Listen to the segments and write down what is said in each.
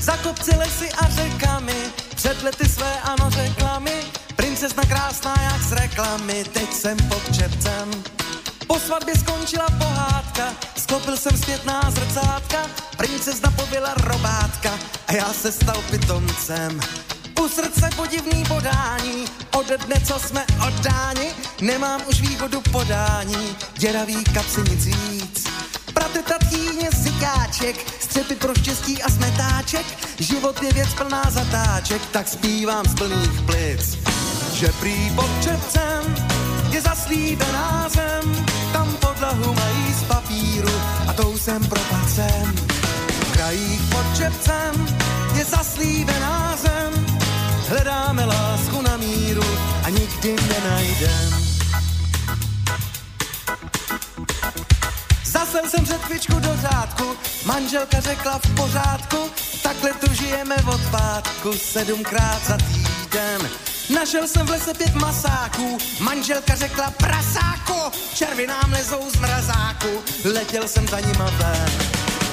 Za kopci lesy a řekami, před lety své ano řekla mi, princezna krásná jak z reklamy, teď jsem pod čepcem. Po svatbě skončila pohádka, sklopil jsem zpětná zrcátka, princezna pobyla robátka. A já se stal pitomcem. U srdce podivný podání, ode dne, co jsme oddáni, nemám už výhodu podání, děravý kapsy nic víc. Zikáček, střepy pro štěstí a smetáček, život je věc plná zatáček, tak zpívám z plných plic. Že prý pod čepcem je zaslíbená zem, tam podlahu mají z papíru a tou jsem propacem. V krajích pod čepcem je zaslíbená zem, hledáme lásku na míru a nikdy nenajdem. Zasel jsem před chvíčku do řádku, manželka řekla v pořádku, takhle tu žijeme od pátku, sedmkrát za týden. Našel jsem v lese pět masáků, manželka řekla prasáku, červy nám lezou z mrazáku, letěl jsem za nima ven.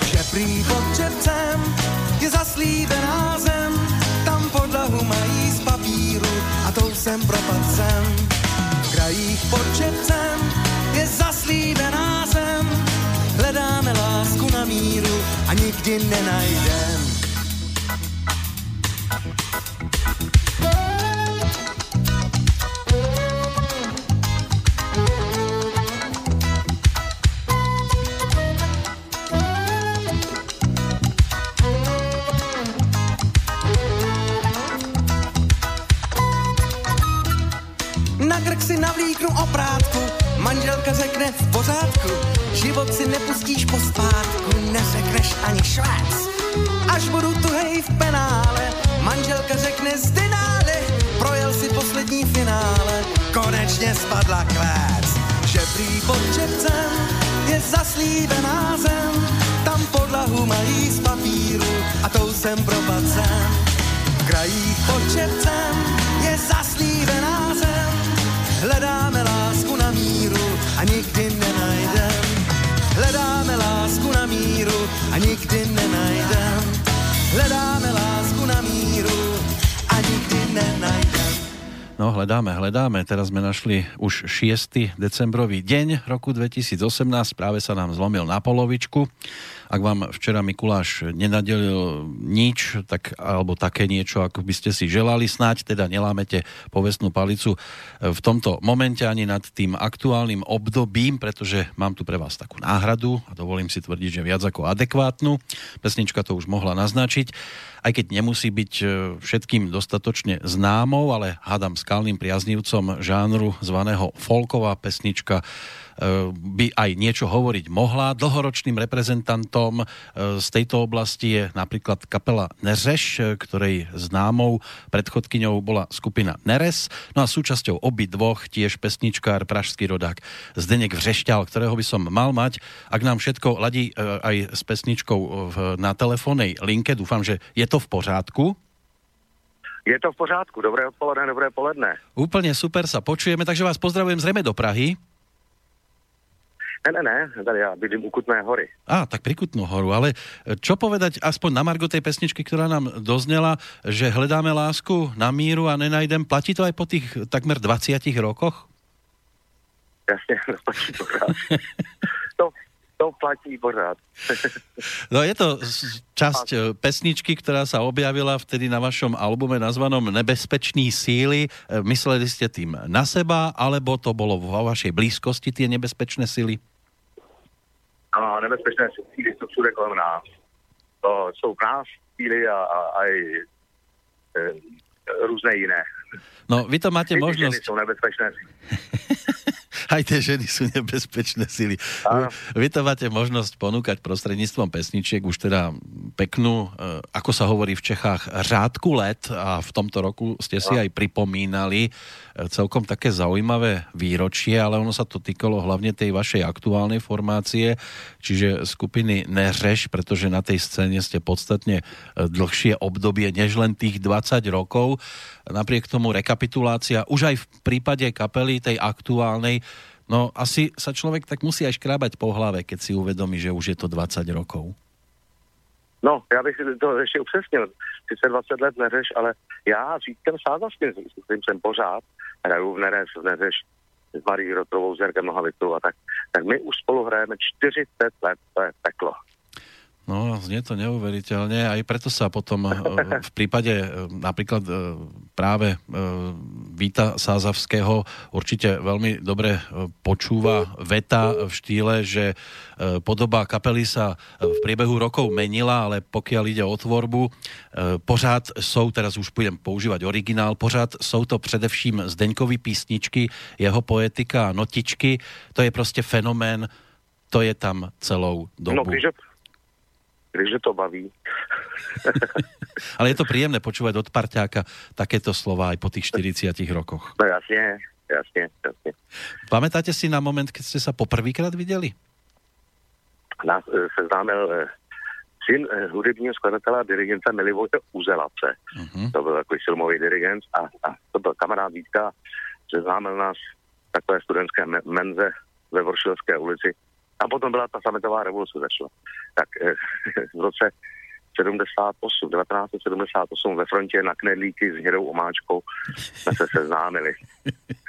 Že prý pod čepcem je zaslíbená zem, tam podlahu mají z papíru a tou jsem propadcem. V krajích pod čepcem je zaslíbená zem, hledáme lásku na míru a nikdy nenajdem. Na krk si navlíknu oprátku, manželka řekne v pořádku, život si nepustíš po spátku, neřekneš ani švec. Až budu tuhej v penále, manželka řekne z denále, projel si poslední finále, konečně spadla klec. Že prý pod čepcem je zaslíbená zem, tam podlahu mají z papíru a tou jsem propacem. V krajích pod čepcem je zaslíbená zem, hledáme a nikdy nenajdem. Hledáme lásku na míru a nikdy nenajdem. No, hledáme, hledáme. Teraz sme našli už 6. decembrový deň roku 2018. Práve sa nám zlomil na polovičku. Ak vám včera Mikuláš nenadelil nič, tak, alebo také niečo, ako by ste si želali, snáď teda nelámete povestnú palicu v tomto momente ani nad tým aktuálnym obdobím, pretože mám tu pre vás takú náhradu a dovolím si tvrdiť, že viac ako adekvátnu. Pesnička to už mohla naznačiť aj keď nemusí byť e, všetkým dostatočne známou, ale hádam skalným priaznivcom žánru zvaného folková pesnička by aj niečo hovoriť mohla. Dlhoročným reprezentantom e, z tejto oblasti je napríklad kapela Neřeš, ktorej známou predchodkyňou bola skupina Neres. No a súčasťou obi dvoch tiež pesničkár, pražský rodák Zdenek Vřešťal, ktorého by som mal mať. Ak nám všetko ladí e, aj s pesničkou na telefónnej linke, dúfam, že je to v pořádku. Je to v pořádku. Dobré odpoledne, dobré poledne. Úplne super sa počujeme, takže vás pozdravujem zrejme do Prahy. Ne, ne, ne, ja bydlím u Kutné hory. Á, tak pri Kutnú horu, ale čo povedať aspoň na Margo tej pesničky, ktorá nám doznela, že hledáme lásku na míru a nenajdem, platí to aj po tých takmer 20 rokoch? Jasne, to platí pořád. to, to platí pořád. no je to časť a... pesničky, ktorá sa objavila vtedy na vašom albume nazvanom Nebezpečný síly. Mysleli ste tým na seba, alebo to bolo vo vašej blízkosti tie nebezpečné síly? Nebezpečné síly jsou všude kolem nás. To jsou nás síly a, a, a i e, různé jiné. No, vy to máte Ty možnosť... jsou nebezpečné. Aj tie ženy sú nebezpečné sily. Vy, vy to máte možnosť ponúkať prostredníctvom pesničiek už teda peknú, e, ako sa hovorí v Čechách, řádku let a v tomto roku ste si aj pripomínali celkom také zaujímavé výročie, ale ono sa to týkalo hlavne tej vašej aktuálnej formácie, čiže skupiny Neřeš, pretože na tej scéne ste podstatne e, dlhšie obdobie než len tých 20 rokov. Napriek tomu rekapitulácia už aj v prípade kapely tej aktuálnej No asi sa človek tak musí aj škrábať po hlave, keď si uvedomí, že už je to 20 rokov. No já bych to ještě upřesnil. Sice 20 let neřeš, ale já s Vítkem Sázavským, s kterým jsem pořád, hraju v Neres, v Neřeš, s Marí Rotrovou, s Jarkem Nohavitou a tak, tak my už spolu hrajeme 40 let, to je peklo. No, znie to neuveriteľne, aj preto sa potom eh, v prípade eh, napríklad eh, práve Víta Sázavského určite veľmi dobre počúva veta v štýle, že podoba kapely sa v priebehu rokov menila, ale pokiaľ ide o tvorbu, pořád sú, teraz už budem používať originál, pořád sú to především Zdeňkovi písničky, jeho poetika a notičky, to je proste fenomén, to je tam celou dobu. No, takže to baví. Ale je to príjemné počúvať od parťáka takéto slova aj po tých 40 rokoch. No jasne, jasne, jasne. Pamätáte si na moment, keď ste sa poprvýkrát videli? Nás e, seznámil e, syn e, hudebního skladatela dirigenta Milivoje Uzelace. Uh-huh. To byl takový filmový dirigent a, a to byl kamarád Vítka, seznámil nás takové studentské menze ve Voršilské ulici a potom byla ta sametová revoluce začala. Tak eh, v roce 78, 1978 ve frontě na knedlíky s hnědou omáčkou jsme se seznámili.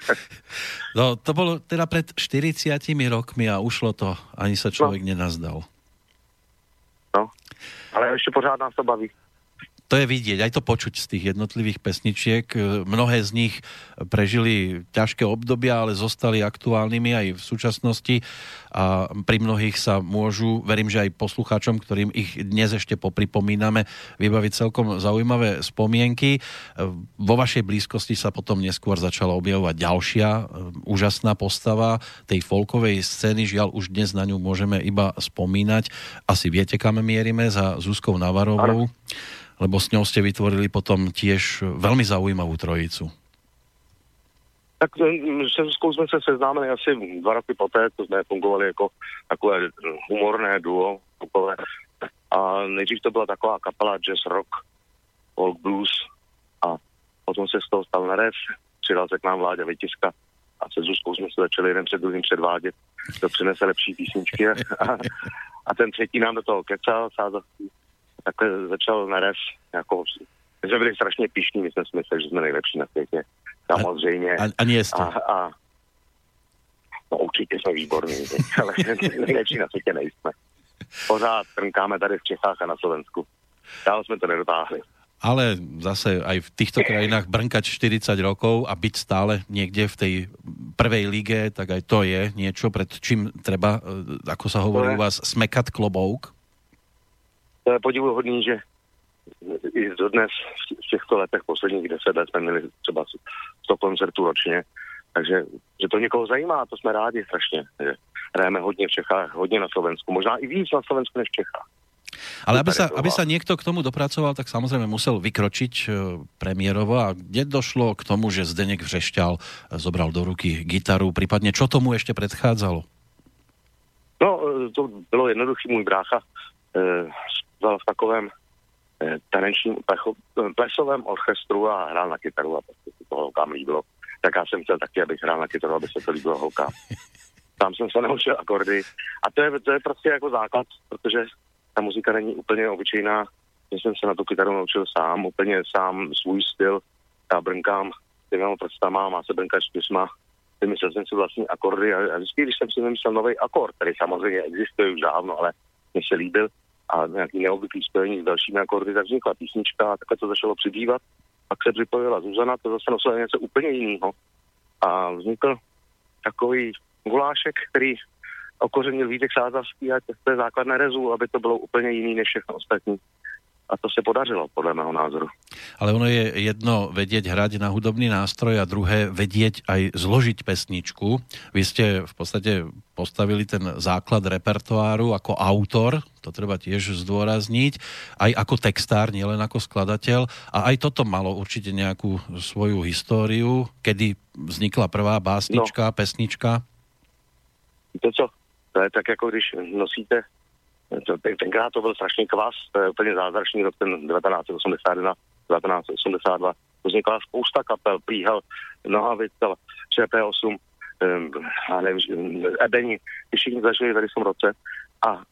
no, to bylo teda před 40 rokmi a ušlo to, ani se člověk no. nenazdal. No, ale ještě pořád nás to baví to je vidieť, aj to počuť z tých jednotlivých pesničiek. Mnohé z nich prežili ťažké obdobia, ale zostali aktuálnymi aj v súčasnosti a pri mnohých sa môžu, verím, že aj poslucháčom, ktorým ich dnes ešte popripomíname, vybaviť celkom zaujímavé spomienky. Vo vašej blízkosti sa potom neskôr začala objavovať ďalšia e, úžasná postava tej folkovej scény. Žiaľ, už dnes na ňu môžeme iba spomínať. Asi viete, kam mierime za Zuzkou Navarovou. Ano lebo s ňou ste vytvorili potom tiež veľmi zaujímavú trojicu. Tak eh, se Zuzkou jsme se seznámili asi dva roky poté, co jsme fungovali jako takové humorné duo. Takové. A nejdřív to byla taková kapela jazz rock, folk blues a potom se z toho stal Neres, přidal se k nám Vláďa Vytiska a se Zuzkou jsme se začali jeden před druhým předvádět, to přinese lepší písničky a, a ten třetí nám do toho kecal, sázavský takhle začal naraz my jsme byli strašně pišní, my jsme si mysleli, že jsme nejlepší na světě. Samozřejmě. A, a nie jste. A, a, no určitě jsme výborní, ale nejlepší na světě nejsme. Pořád trnkáme tady v Čechách a na Slovensku. Dál jsme to nedotáhli. Ale zase aj v týchto krajinách brnkať 40 rokov a byť stále niekde v tej prvej lige, tak aj to je niečo, pred čím treba, e, ako sa hovorí u vás, smekat klobouk to je podivuhodný, že i dodnes v těchto letech, posledních deset let jsme měli třeba 100 koncertů ročně, takže že to někoho zajímá, to jsme rádi strašně, že hrajeme hodně v Čechách, hodně na Slovensku, možná i víc na Slovensku než v Čechách. Ale aby sa, aby sa niekto k tomu dopracoval, tak samozrejme musel vykročiť e, premiérovo a kde došlo k tomu, že Zdenek Vřešťal zobral do ruky gitaru, prípadne čo tomu ešte predchádzalo? No, e, to bylo jednoduchý, můj brácha e, v takovém eh, tanečním plesovém orchestru a hrál na kytaru a prostě to holkám líbilo. Tak já jsem chtěl taky, abych hrál na kytaru, aby se to líbilo holkám. Tam jsem se naučil akordy a to je, to je prostě jako základ, protože ta muzika není úplně obyčejná, že jsem se na tu kytaru naučil sám, úplně sám svůj styl. Já brnkám těma prstama, má se brnkat čtyřma, vymyslel jsem si vlastní akordy a, a vždycky, když jsem si vymyslel nový akord, který samozřejmě existuje už dávno, ale mně se líbil, a nějaký neobvyklý spojení s dalšími akordy, tak vznikla písnička a takhle to začalo přibývat. Pak se připojila Zuzana, to zase nosila něco úplně jiného. A vznikl takový gulášek, který okořenil Vítek Sázavský a to je základné rezu, aby to bylo úplně jiný než všechno ostatní a to se podařilo, podle mého názoru. Ale ono je jedno vedieť hrať na hudobný nástroj a druhé vedieť aj zložiť pesničku. Vy ste v podstate postavili ten základ repertoáru ako autor, to treba tiež zdôrazniť, aj ako textár, nielen ako skladateľ. A aj toto malo určite nejakú svoju históriu, kedy vznikla prvá básnička, no. pesnička. To co? To je tak, jako když nosíte tenkrát to byl strašný kvas, to je úplně zázračný rok, ten 1981, 1982. Vznikla spousta kapel, Plíhal, Nohavitel, ČP8, um, a nevím, Ebeni, ty všichni zažili tady v tom roce. A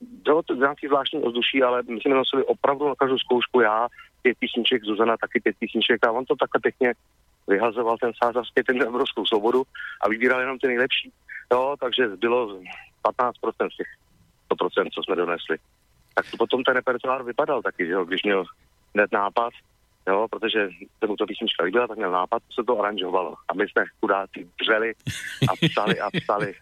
bylo to nějaký zvláštní ovzduší, ale my jsme nosili opravdu na každou zkoušku já, pět písniček, Zuzana taky pět písniček a on to takhle pěkně vyhazoval ten sářavský, ten obrovskou svobodu a vybíral jenom ty nejlepší. Jo, takže bylo 15% z těch 100%, co jsme donesli. Tak to potom ten repertoár vypadal taky, že jo, když měl hned nápad, jo, protože se mu to písnička líbila, tak měl nápad, se to aranžovalo. A my jsme chudáci dřeli a psali a psali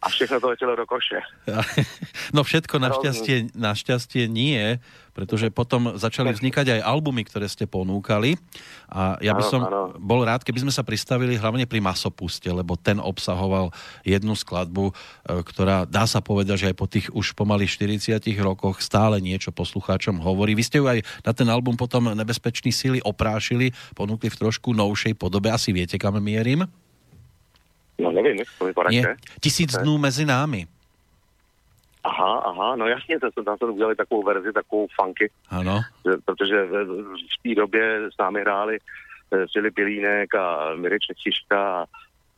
a všechno to letělo do koše. No všetko našťastie, našťastie nie, pretože potom začali vznikať aj albumy, ktoré ste ponúkali a ja by som ano, bol rád, keby sme sa pristavili hlavne pri Masopuste, lebo ten obsahoval jednu skladbu, e, ktorá dá sa povedať, že aj po tých už pomaly 40 rokoch stále niečo poslucháčom hovorí. Vy ste ju aj na ten album potom Nebezpečný síly oprášili, ponúkli v trošku novšej podobe. Asi viete, kam mierim? No nevím, to vypadá Nie. Tisíc dnů mezi námi. Aha, aha, no jasně, to, tam jsme udělali takovou verzi, takovou funky. Ano. Protože v, v té době s námi hráli eh, Filip Pilínek a Mirek Čečiška a,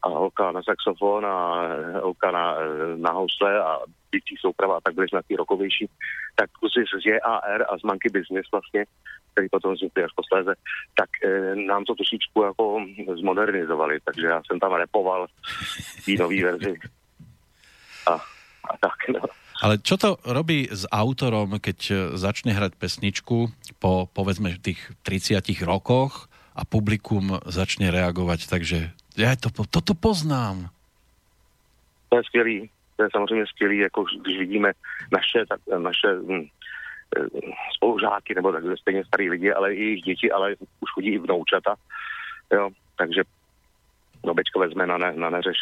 a holka na saxofon a holka na, na housle a bytí souprava a tak byli jsme na rokovější. Tak kusy z JAR a z Monkey Business vlastně který potom vznikly až posléze, tak e, nám to trošičku jako zmodernizovali, takže já jsem tam repoval nový verzi. A, a tak, no. Ale čo to robí s autorom, keď e, začne hrať pesničku po povedzme tých 30 rokoch a publikum začne reagovať, takže ja to, toto poznám. To je skvělý, to je samozřejmě skvělý, jako když vidíme naše, tak, naše hm, spolužáky nebo tak stejně starý lidi, ale i jejich děti, ale už chodí i vnoučata. Jo, takže no Bečko vezme na, ne, na neřeš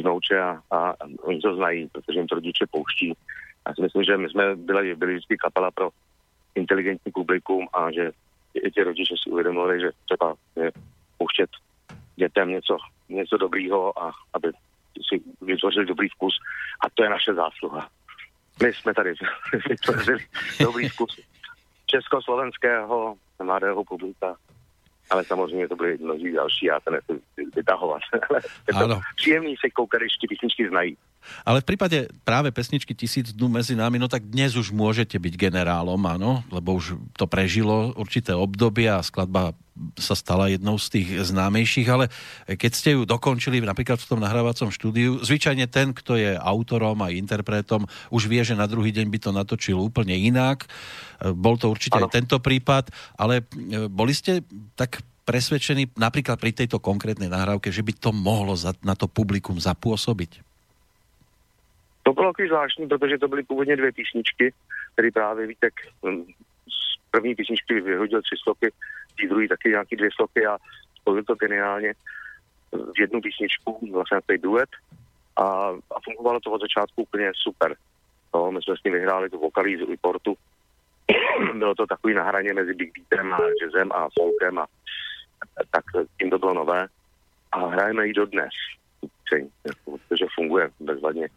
vnouče a, a oni to znají, protože jim to rodiče pouští. Já si myslím, že my jsme byli, byli vždycky kapela pro inteligentní publikum a že i ti rodiče si uvědomili, že třeba je pouštět dětem něco, něco dobrýho a aby si vytvořili dobrý vkus. A to je naše zásluha. My jsme tady vytvořili dobrý zkus československého mladého publika ale samozřejmě to byly množí další, já to nechci vytahovat. je to příjemný se koukat, když ty písničky znají. Ale v prípade práve pesničky Tisíc dnú medzi nami, no tak dnes už môžete byť generálom, áno, lebo už to prežilo určité obdobie a skladba sa stala jednou z tých známejších, ale keď ste ju dokončili napríklad v tom nahrávacom štúdiu, zvyčajne ten, kto je autorom a interpretom, už vie, že na druhý deň by to natočil úplne inak. Bol to určite ano. aj tento prípad, ale e, boli ste tak presvedčení napríklad pri tejto konkrétnej nahrávke, že by to mohlo na to publikum zapôsobiť? To bylo takový zvláštní, protože to byly původně dvě písničky, které právě Vítek hm, z první písničky vyhodil tři sloky, z druhý taky nějaký dvě sloky a spojil to geniálně v jednu písničku, vlastně takový duet a, a fungovalo to od začátku úplně super. No, my jsme s ním vyhráli tu vokalízu i portu. bylo to takový na hraně mezi Big Beatem a jazzem a folkem a tak tím to bylo nové. A hrajeme ji dodnes, protože funguje bezvadně.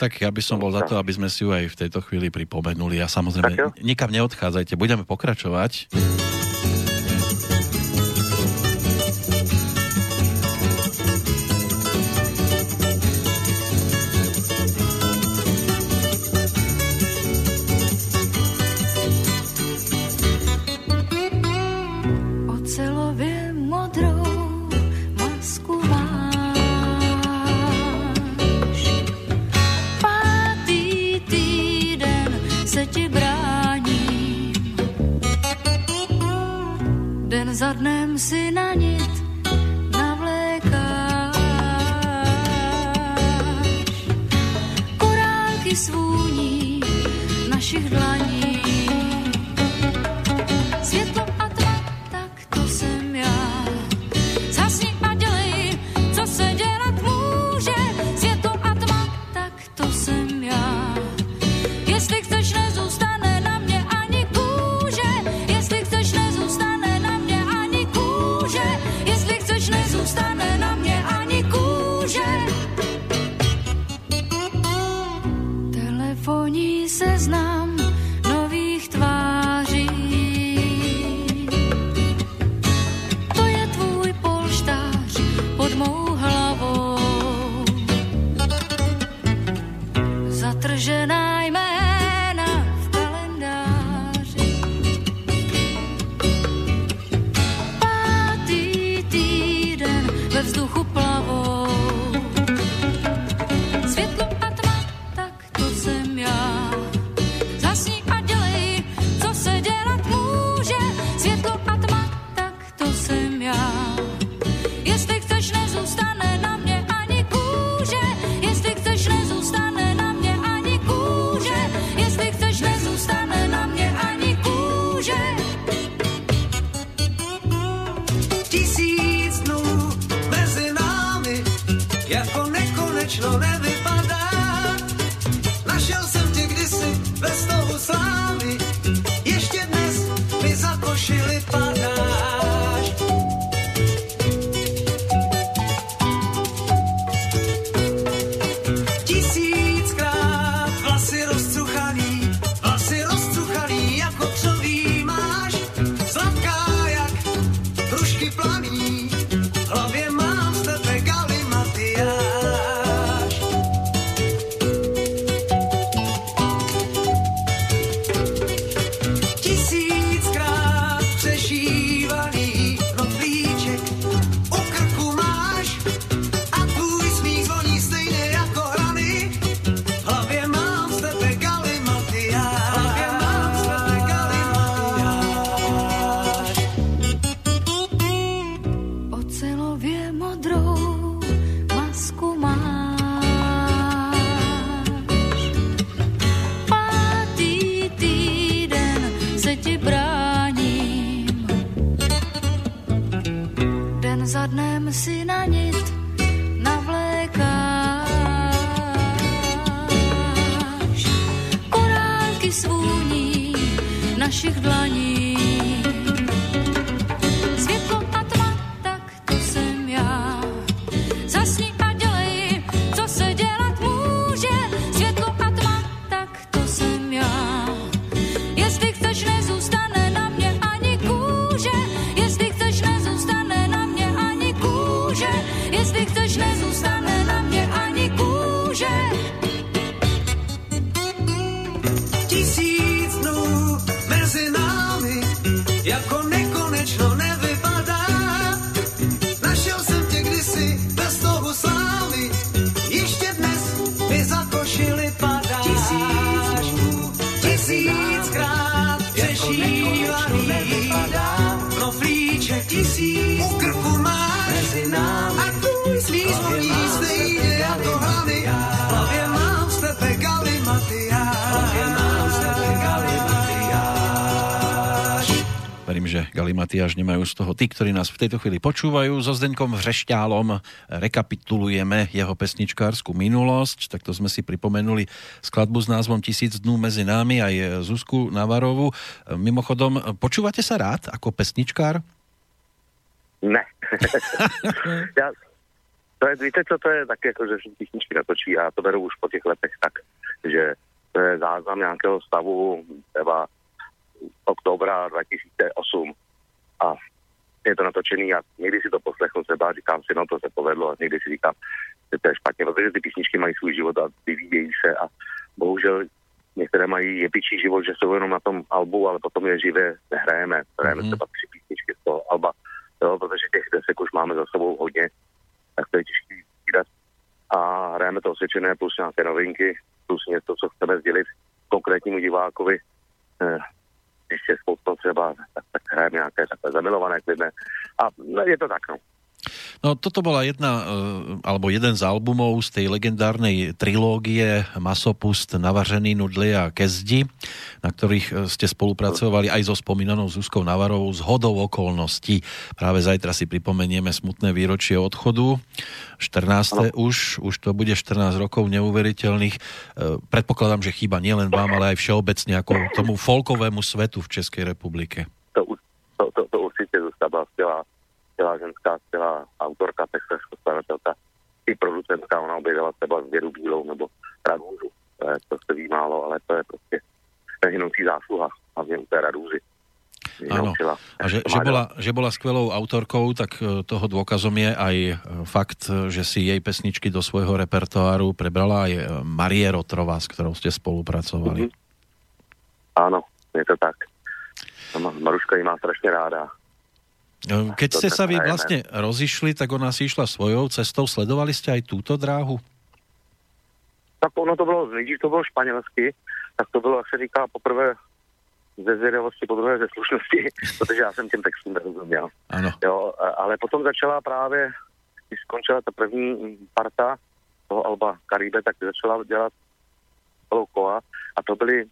Tak ja by som bol za to, aby sme si ju aj v tejto chvíli pripomenuli a samozrejme nikam neodchádzajte, budeme pokračovať. Matiáš nemajú z toho tí, ktorí nás v tejto chvíli počúvajú. So Zdeňkom Vrešťálom rekapitulujeme jeho pesničkárskú minulosť. Takto sme si pripomenuli skladbu s názvom Tisíc dnú medzi námi aj Zuzku Navarovu. Mimochodom, počúvate sa rád ako pesničkár? Ne. ja, to je, víte co, to je tak jako, že písničky natočí a to beru už po těch letech tak, že to je záznam nějakého stavu třeba oktobra 2008 a je to natočený a někdy si to poslechnu třeba a říkám si, no to se povedlo a někdy si říkám, že to je špatně, protože ty písničky mají svůj život a vyvíjejí se a bohužel některé mají jepičí život, že jsou jenom na tom albu, ale potom je živě nehrajeme. Hrajeme mm. třeba tři písničky z toho alba, jo, protože těch desek už máme za sebou hodně, tak to je těžké vydat. A hrajeme to osvědčené plus nějaké novinky, plus něco, co chceme sdělit konkrétnímu divákovi, ještě spoustu třeba, tak, tak hrajeme nějaké takové zamilované klidné. A no, je to tak, no. No toto bola jedna, eh, alebo jeden z albumov z tej legendárnej trilógie Masopust, Navařený nudli a Kezdi, na ktorých eh, ste spolupracovali aj so spomínanou Zuzkou Navarovou z hodou okolností. Práve zajtra si pripomenieme smutné výročie odchodu. 14. Ano. už, už to bude 14 rokov neuveriteľných. Eh, predpokladám, že chýba nielen vám, ale aj všeobecne ako tomu folkovému svetu v Českej republike. To, to, to, to určite zostáva skvělá ženská, skvělá autorka, textařka, skladatelka, i producentka, ona objevila třeba Věru Bílou nebo Radůzu. To je prostě ví málo, ale to je prostě nehynoucí zásluha, hlavně u té Radúzy. Áno. A že, že, bola, že bola skvelou autorkou, tak e, toho dôkazom je aj e, fakt, že si jej pesničky do svojho repertoáru prebrala aj Marie Rotrová, s ktorou ste spolupracovali. Mm-hmm. Áno, je to tak. Maruška ji má strašne ráda. No, keď ste sa vy vlastne rozišli, tak ona si išla svojou cestou. Sledovali ste aj túto dráhu? tak ono to bylo, nejdřív to bylo španělsky, tak to bylo, jak se říká, poprvé ze zvědavosti, poprvé ze slušnosti, protože já jsem těm textům nerozuměl. Ano. Jo, ale potom začala právě, když skončila ta první parta toho Alba Karibe, tak začala dělat kola a to byly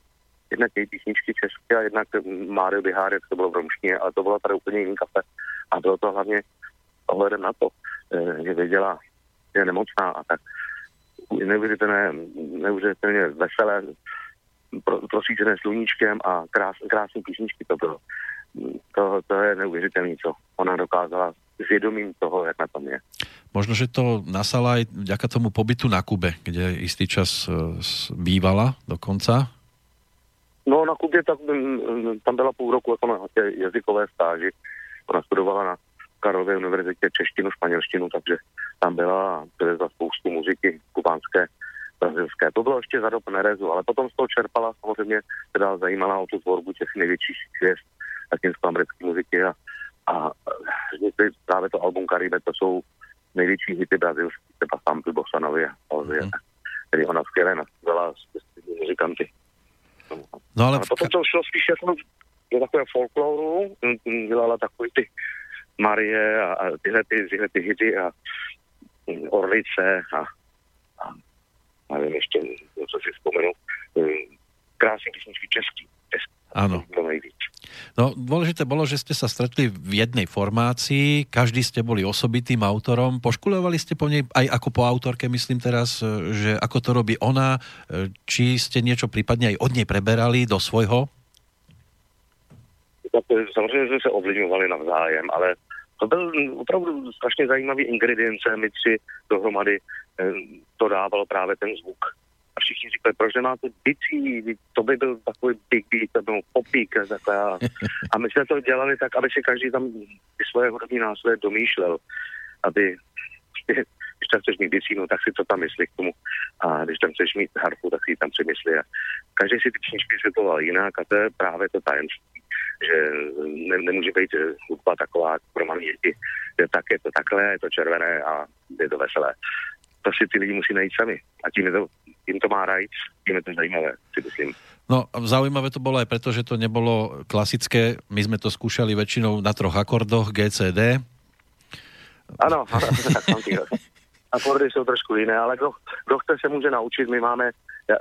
jednak její písničky české a jednak Mário jak to bylo v Romštině, ale to bylo tady úplně jiný kafe. A bylo to hlavně ohledem na to, eh, že věděla, že je nemocná a tak neuvěřitelné, neuvěřitelně veselé, pro, prosvícené sluníčkem a krás, krásné písničky to bylo. To, to je neuvěřitelné, co ona dokázala s toho, jak na tom je. Možno, že to nasala aj vďaka tomu pobytu na Kube, kde istý čas uh, bývala dokonca? No na Kubě tak, tam byla půl roku jako na jazykové stáži. Ona studovala na Karlově univerzitě češtinu, španělštinu, takže tam byla za spoustu muziky kubánské, brazilské. To bylo ještě za dob Nerezu, ale potom z toho čerpala samozřejmě, teda zajímala o tu tvorbu těch největších hvězd latinsko-americké muziky a, a právě to album Caribe, to jsou největší hity brazilské, třeba Sampy, Bossa Novy a mm. který ona skvěle naspěvala s, s muzikanty. No ale... ale potom to šlo spíš jako do takové folkloru, dělala takový ty Marie a, a tyhle, ty, tyhle ty hity a Orlice a, a nevím ještě, co si vzpomenu, krásne písničky český. Český. Áno. No, dôležité bolo, že ste sa stretli v jednej formácii, každý ste boli osobitým autorom, poškulovali ste po nej aj ako po autorke, myslím teraz, že ako to robí ona, či ste niečo prípadne aj od nej preberali do svojho? Tak, samozřejmě, že se ovlivňovali navzájem, ale to byl opravdu strašně zajímavý ingredience, my tři dohromady eh, to dávalo právě ten zvuk. A všichni říkali, proč nemáte bicí, to by byl takový big beat, to byl popík. A, a my jsme to dělali tak, aby si každý tam svoje hudební nástroje domýšlel, aby když tam chceš mít bicí, no tak si to tam myslí k tomu. A když tam chceš mít harfu, tak si tam přemyslí. A každý si ty knížky vysvětloval jinak a to je právě to tajemství že ne, nemůže být hudba taková pro malé děti, že tak je to takhle, je to červené a je to veselé. To si ty lidi musí najít sami. A tím, je to, tím to má rajc, tím je to zajímavé, si myslím. No, zaujímavé to bolo aj preto, že to nebolo klasické. My sme to skúšali väčšinou na troch akordoch GCD. Ano, akordy jsou trošku jiné, ale kdo, kdo chce se může naučit. My máme, eh,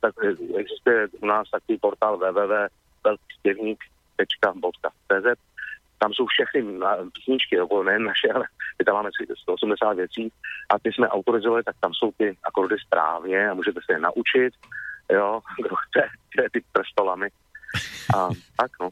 tak existuje u nás takový portál www.velký www.cz. Tam jsou všechny písničky, nebo ne naše, ale my tam máme 180 věcí a ty jsme autorizovali, tak tam jsou ty akordy správně a můžete se je naučit, jo, kdo chce, ty prstolami. A tak, no.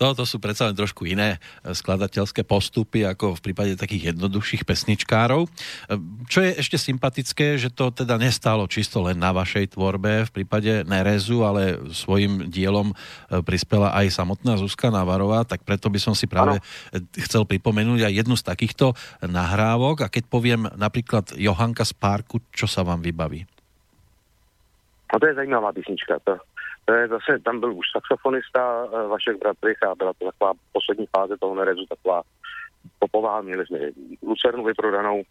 No to sú predsa len trošku iné eh, skladateľské postupy ako v prípade takých jednoduchších pesničkárov. Eh, čo je ešte sympatické, že to teda nestálo čisto len na vašej tvorbe v prípade Nerezu, ale svojim dielom eh, prispela aj samotná Zuzka Navarová, tak preto by som si práve ano. chcel pripomenúť aj jednu z takýchto nahrávok a keď poviem napríklad Johanka z Parku, čo sa vám vybaví? A to je zajímavá písnička. To, to je zase, tam byl už saxofonista eh, Vašek a byla to taková poslední fáze toho nerezu, taková popová, měli jsme Lucernu vyprodanou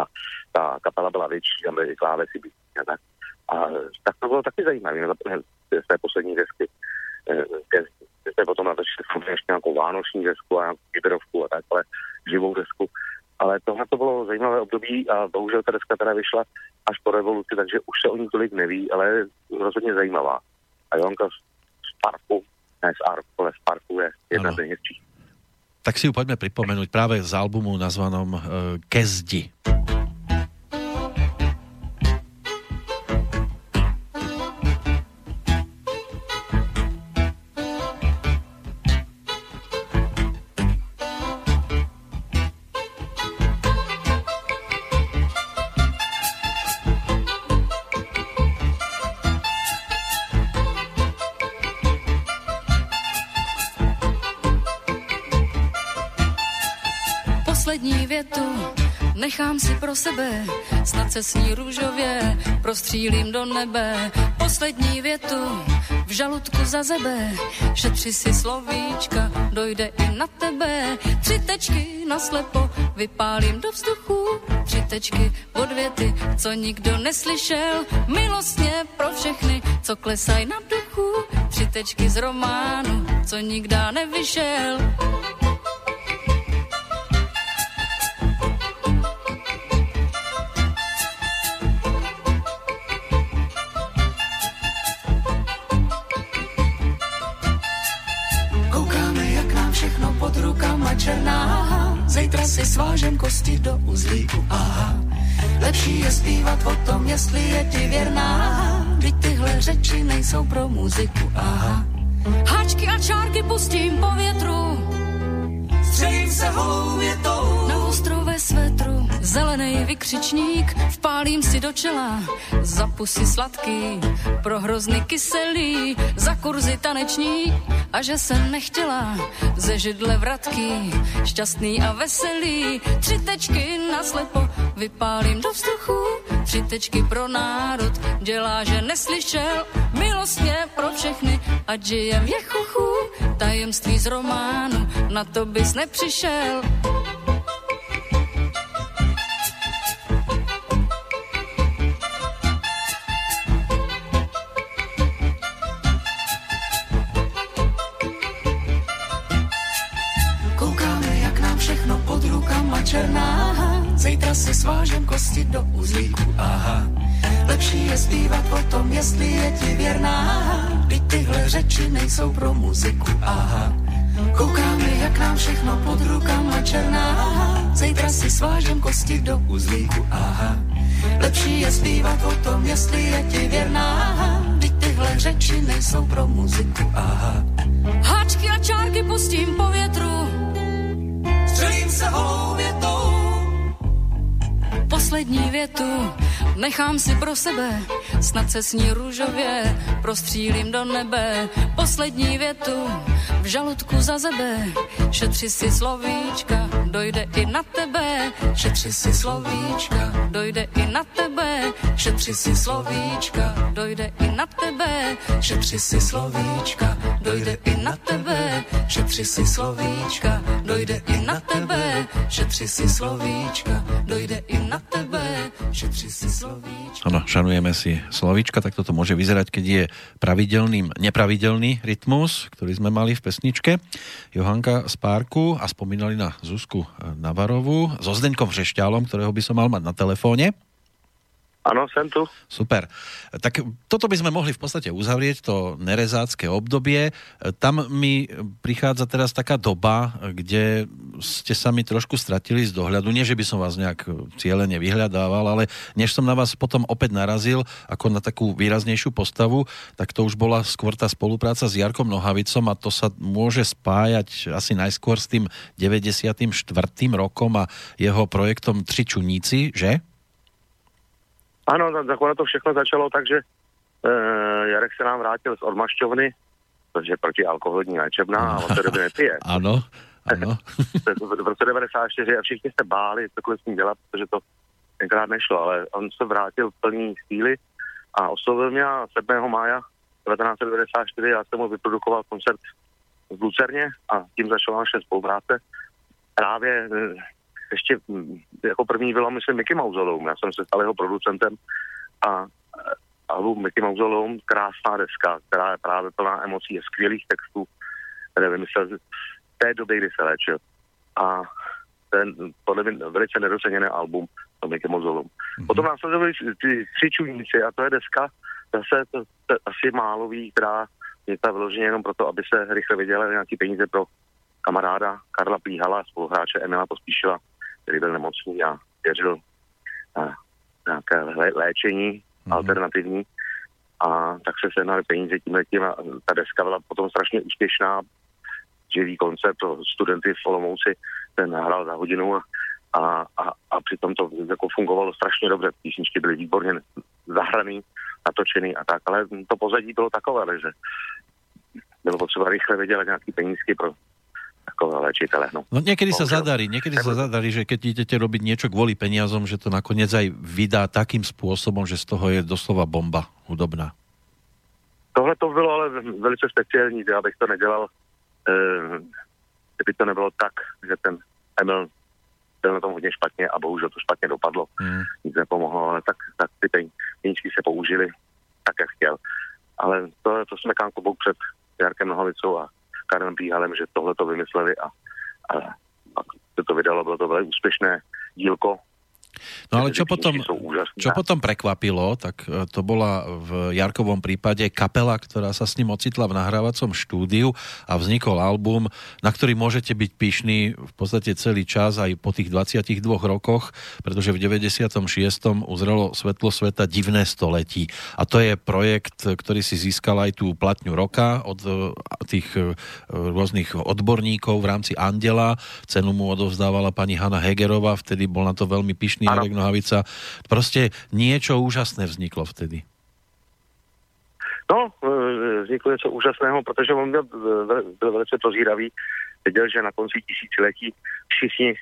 a ta kapela byla větší, tam byly klávesy a tak. A tak to bylo taky zajímavé, z té poslední desky. Kde eh, jsme potom natočili ještě nějakou vánoční desku a nějakou kyberovku a tak, ale živou desku. Ale tohle to bylo zajímavé období a bohužel ta deska teda vyšla až po revoluci, takže už se o ní tolik neví, ale je rozhodně zajímavá. A Jonka z parku, ne z Arku, ale z parku je jedna z nejhezčích. Tak si ju poďme pripomenúť práve z albumu nazvanom uh, Kezdi. Nechám si pro sebe, snad se sní růžově, prostřílím do nebe, poslední větu, v žaludku za zebe, šetři si slovíčka, dojde i na tebe, tři tečky na slepo, vypálím do vzduchu, tři tečky od věty, co nikdo neslyšel, milostně pro všechny, co klesají na duchu, tři tečky z románu, co nikdo nevyšel. Si svážem kosti do uzlíku, aha. Lepší je zpívat o tom, jestli je ti věrná. Vždyť tyhle řeči nejsou pro muziku, aha. Háčky a čárky pustím po větru. Střelím se holou větou. Zelený vykřičník, vpálím si do čela. Za pusy sladký, pro hrozny kyselý, za kurzy taneční. A že jsem nechtěla ze židle vratky, šťastný a veselý. Tři tečky na slepo, vypálím do vzduchu. Tři tečky pro národ, dělá, že neslyšel. Milostně pro všechny, ať žijem je chuchu. Tajemství z románu, na to bys nepřišel. Svážem kosti do uzlíku, aha. Lepší je zpívat o tom, jestli je ti věrná. Vždyť tyhle řeči nejsou pro muziku, aha. Koukáme, jak nám všechno pod rukama černá. Zítra si svážem kosti do uzlíku, aha. Lepší je zpívat o tom, jestli je ti věrná. Vždyť tyhle řeči nejsou pro muziku, aha. Háčky a čárky pustím po větru, střelím se holou větou. Poslední větu nechám si pro sebe, snad se sní růžově, prostřílím do nebe. Poslední větu v žaludku za zebe, šetři si slovíčka, dojde i na tebe. Šetři si slovíčka, dojde i na tebe. Šetři si slovíčka, dojde i na tebe. Šetři si slovíčka, dojde i na tebe. Šetři si slovíčka, dojde i na tebe. Šetři si slovíčka, dojde i na tebe. Šetři si slovíčka. Ano, šanujeme si slovíčka, tak toto môže vyzerať, keď je pravidelným, nepravidelný rytmus, ktorý sme mali v pesničke. Johanka z Párku a spomínali na Zuzku Navarovú so Zdeňkom Řešťálom, ktorého by som mal mať na telefóne. Ano, jsem tu. Super. Tak toto by sme mohli v podstate uzavrieť, to nerezácké obdobie. Tam mi prichádza teraz taká doba, kde ste sa mi trošku stratili z dohľadu. Nie, že by som vás nejak cieľene vyhľadával, ale než som na vás potom opäť narazil ako na takú výraznejšiu postavu, tak to už bola skôr tá spolupráca s Jarkom Nohavicom a to sa môže spájať asi najskôr s tým 94. rokom a jeho projektom Tři čuníci, že? Ano, tak ono to všechno začalo tak, že e, Jarek se nám vrátil z odmašťovny, protože protialkoholní léčebná a on se doby nepije. ano, ano. v roce 94 a všichni se báli cokoliv s ním dělat, protože to tenkrát nešlo, ale on se vrátil plný síly a oslovil mě 7. mája 1994 já jsem mu vyprodukoval koncert v Lucerně a tím začala naše spolupráce. Právě e, ještě mm, jako první bylo, myslím, Mickey Mausoleum. Já jsem se stal jeho producentem a album Mickey Mausoleum, krásná deska, která je právě plná emocí a skvělých textů, které vymyslel v té době, kdy se léčil. A ten podle mě velice nedoceněný album to Mickey Mausoleum. Mm-hmm. Potom následovali ty tři čuníci a to je deska zase to, to, asi málo ví, která je ta vyloženě jenom proto, aby se rychle vydělali nějaký peníze pro kamaráda Karla Plíhala, spoluhráče Emila Pospíšila, který byl nemocný a věřil na nějaké léčení mm-hmm. alternativní. A tak se sehnali peníze tím letím a ta deska byla potom strašně úspěšná. Živý koncert pro studenty v Olomouci, ten nahrál za hodinu a, a, a, a přitom to jako fungovalo strašně dobře. Písničky byly výborně zahraný, natočený a tak, ale to pozadí bylo takové, že bylo potřeba rychle vydělat nějaký penízky pro ako lečitele. No, no niekedy sa zadarí, niekedy sa zadarí, že keď idete robiť niečo kvôli peniazom, že to nakoniec aj vydá takým spôsobom, že z toho je doslova bomba hudobná. Tohle to bylo ale velice speciální, já bych to nedělal, e, kdyby to nebylo tak, že ten Emil byl na tom hodně špatně a bohužel to špatně dopadlo. Mm. Nic nepomohlo, ale tak, tak ty peníčky se použili tak, jak chtěl. Ale to, to jsme kánko před Jarkem Nohavicou a Karem Píhalem, že tohle to vymysleli a, a, a to, to vydalo, bylo to velmi úspěšné dílko, No ale čo potom, čo potom prekvapilo, tak e, to bola v Jarkovom prípade kapela, ktorá sa s ním ocitla v nahrávacom štúdiu a vznikol album, na ktorý môžete byť pyšní v podstate celý čas aj po tých 22 rokoch, pretože v 96. uzrelo svetlo sveta Divné století. A to je projekt, ktorý si získal aj tú platňu roka od e, tých e, rôznych odborníkov v rámci Andela. Cenu mu odovzdávala pani Hanna Hegerová, vtedy bol na to veľmi pyšný krásny Jarek Nohavica. Proste niečo úžasné vzniklo vtedy. No, e, vzniklo něco úžasného, protože on byl, byl velice prozíravý. Věděl, že na konci tisíciletí všichni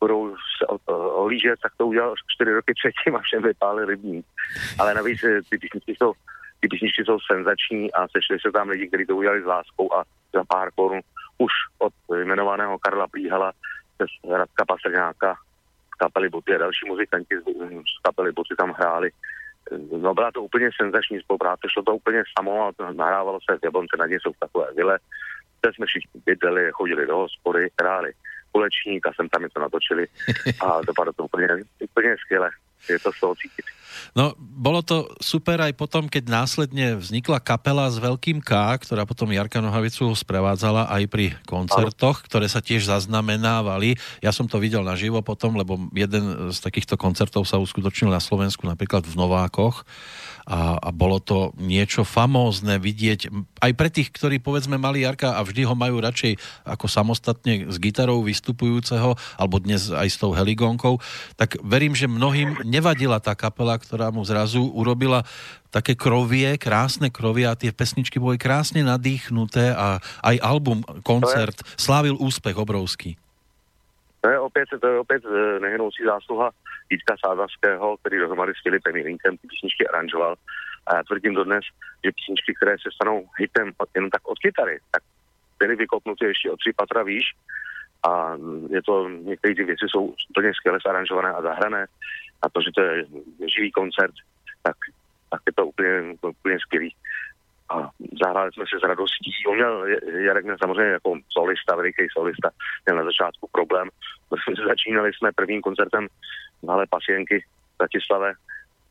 budou se olížet, tak to udělal čtyři roky předtím a všem vypálil rybník. Ale navíc e, ty písničky jsou, ty písničky jsou senzační a sešli se tam lidi, kteří to udělali s láskou a za pár korun už od jmenovaného Karla Plíhala přes Radka Pastrňáka kapely Boty a další muzikanti z kapely Boty tam hráli. No byla to úplně senzační spolupráce, šlo to úplně samo a nahrávalo se v Jablonce na jsou v takové vile. Teď jsme všichni bydleli, chodili do hospody, hráli kulečník a sem tam něco natočili a dopadlo to úplně, úplně skvěle. Je to z toho cítiť. No, bolo to super aj potom, keď následne vznikla kapela s veľkým K, ktorá potom Jarka Nohavicu sprevádzala aj pri koncertoch, ktoré sa tiež zaznamenávali. Ja som to videl naživo potom, lebo jeden z takýchto koncertov sa uskutočnil na Slovensku, napríklad v Novákoch a, a bolo to niečo famózne vidieť aj pre tých, ktorí povedzme mali Jarka a vždy ho majú radšej ako samostatne s gitarou vystupujúceho alebo dnes aj s tou heligónkou, tak verím, že mnohým nevadila tá kapela, ktorá mu zrazu urobila také krovie, krásne krovie a tie pesničky boli krásne nadýchnuté a aj album, koncert slávil úspech obrovský. To je opět, to je opět e, nehnoucí zásluha Jitka Sázavského, který dohromady s Filipem Jirinkem ty písničky aranžoval. A já tvrdím dodnes, že písničky, které se stanou hitem jen tak od kytary, tak byly vykopnuty ještě o tři patra výš a je to, některé ty věci jsou úplně skvěle zaranžované a zahrané a to, že to je živý koncert, tak, tak je to úplně, úplně skvělý a zahráli jsme se s radostí. On měl, Jarek měl samozřejmě jako solista, veliký solista, měl na začátku problém. Začínali jsme prvním koncertem v hale Pasienky v Bratislave,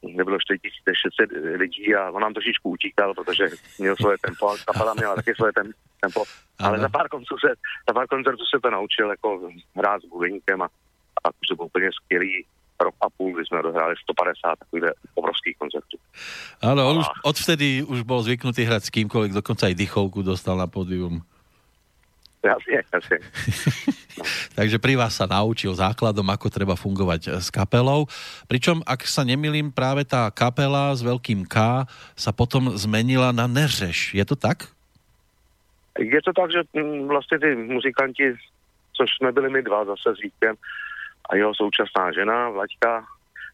kde bylo 4600 lidí a on nám trošičku utíkal, protože měl svoje tempo a kapela měla taky svoje tempo. Ale za pár, se, za pár koncertů se to naučil jako hrát s bubeníkem a, a to byl úplně skvělý rok a půl, kdy jsme dohráli 150 takových obrovských koncertů. Áno, on a... už odvtedy už bol zvyknutý hrať s kýmkoľvek, dokonca aj dychovku dostal na pódium. Jasne, jasne. Takže pri vás sa naučil základom, ako treba fungovať s kapelou. Pričom, ak sa nemilím, práve tá kapela s veľkým K sa potom zmenila na Neřeš. Je to tak? Je to tak, že mm, vlastně ty muzikanti, což jsme byli my dva zase s Vítkem, a jeho současná žena, Vlaďka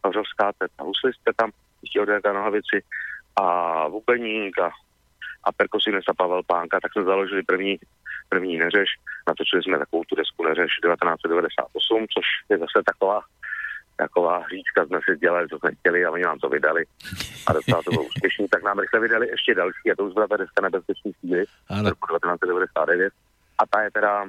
Hořovská, to je ta huslistka tam, ještě od Jarka Nohavici a Vupeník a, a perkusinista Pavel Pánka, tak jsme založili první, první neřeš, natočili jsme takovou tu desku neřeš 1998, což je zase taková taková hříčka jsme si dělali, co jsme chtěli a oni nám to vydali. A docela to bylo úspěšný, tak nám rychle vydali ještě další a to už byla ta deska Nebezpečný síly z roku 1999. A ta je teda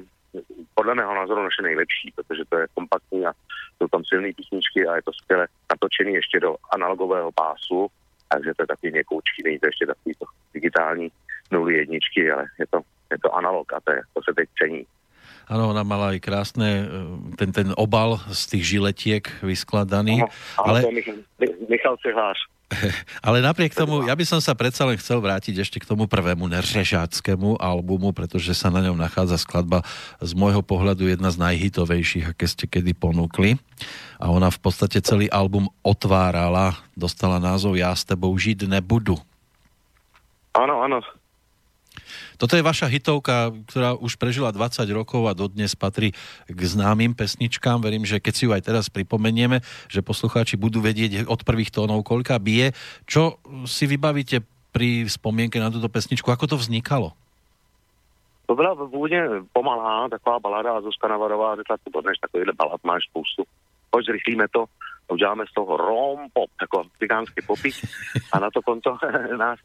podle mého názoru naše nejlepší, protože to je kompaktní a jsou tam silné písničky a je to skvěle natočený ještě do analogového pásu, takže to je takový měkoučký, není to ještě takový to digitální nuly jedničky, ale je to, je to analog a to, je, to se teď cení. Áno, ona mala aj krásne, e, ten, ten obal z tých žiletiek vyskladaný. Ano, ale... je Michal, Cehlář. Ale napriek tomu, ja by som sa predsa len chcel vrátiť ešte k tomu prvému neřežáckému albumu, pretože sa na ňom nachádza skladba z môjho pohľadu jedna z najhitovejších, aké ste kedy ponúkli. A ona v podstate celý album otvárala, dostala názov Ja s tebou žiť nebudu. Áno, áno. Toto je vaša hitovka, ktorá už prežila 20 rokov a dodnes patrí k známym pesničkám. Verím, že keď si ju aj teraz pripomenieme, že poslucháči budú vedieť od prvých tónov, koľka bije. Čo si vybavíte pri spomienke na túto pesničku? Ako to vznikalo? To byla původně pomalá, taková balada a Zuzka Navarová řekla, to dnes takovýhle balad máš spoustu. Pojď zrychlíme to, uděláme z toho rom jako cigánský popík a na to konto nás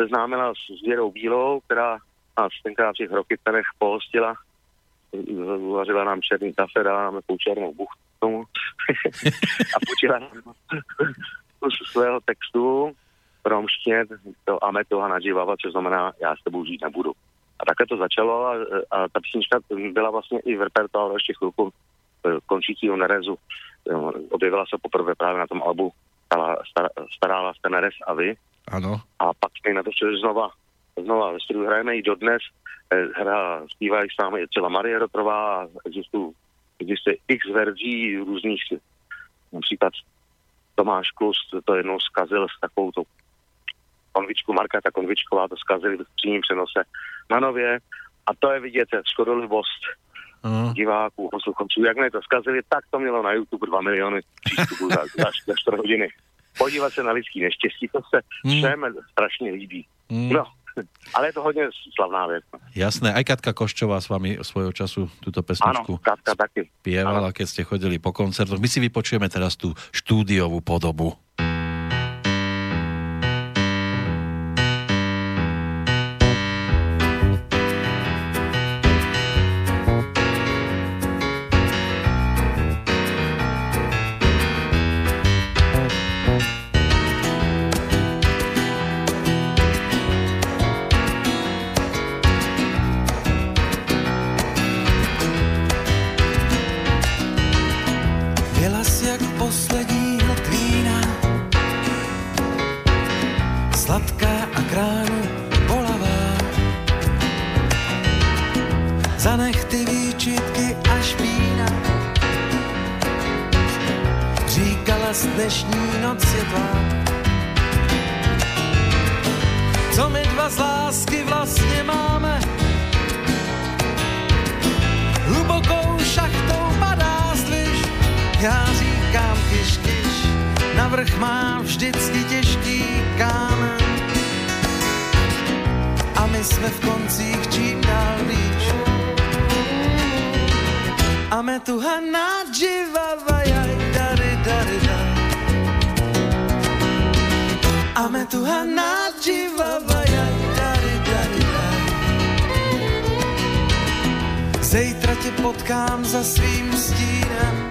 seznámila s Věrou Bílou, která nás tenkrát v těch Rokytenech pohostila, uvařila nám černý kafe, dala nám takovou černou buchtu a půjčila nám svého textu romště, to Ameto Hanadživava, což znamená, já s tebou žít nebudu. A takhle to začalo a, a ta písnička byla vlastně i v repertoáru ještě chvilku e, končícího Nerezu. Objevila se poprvé právě na tom albu Stará, stará, stará láska Nerez a vy. Ano. A pak na to šli znova, znova ve studiu hrajeme i dodnes. E, hra zpívají s námi třeba Marie Rotrová, existují, existuje x verzí různých, například Tomáš Klus to jednou zkazil s takovou tou konvičku, Marka ta konvičková to zkazili v přímém přenose na nově a to je vidět, škodolivost uh-huh. diváků, posluchačů. Jak to zkazili, tak to mělo na YouTube 2 miliony přístupů za, za 4 hodiny. Podívat se na lidský neštěstí, to se hmm. všem strašně líbí. Hmm. No, ale je to hodně slavná věc. Jasné, aj Katka Koščová s vami svojho času túto pesničku Áno, Katka taky. pievala, keď ste chodili po koncertoch. My si vypočujeme teraz tú štúdiovú podobu. co my dva z lásky vlastně máme. Hlubokou šachtou padá zdviž, já říkám kiš, kiš, na má vždycky těžký kámen. A my jsme v koncích čím dál blíž. A metuha nadživava jaj. Ame tu hanaji vavaya dary, dary, dary. Zejtra tě potkám za svým stínem.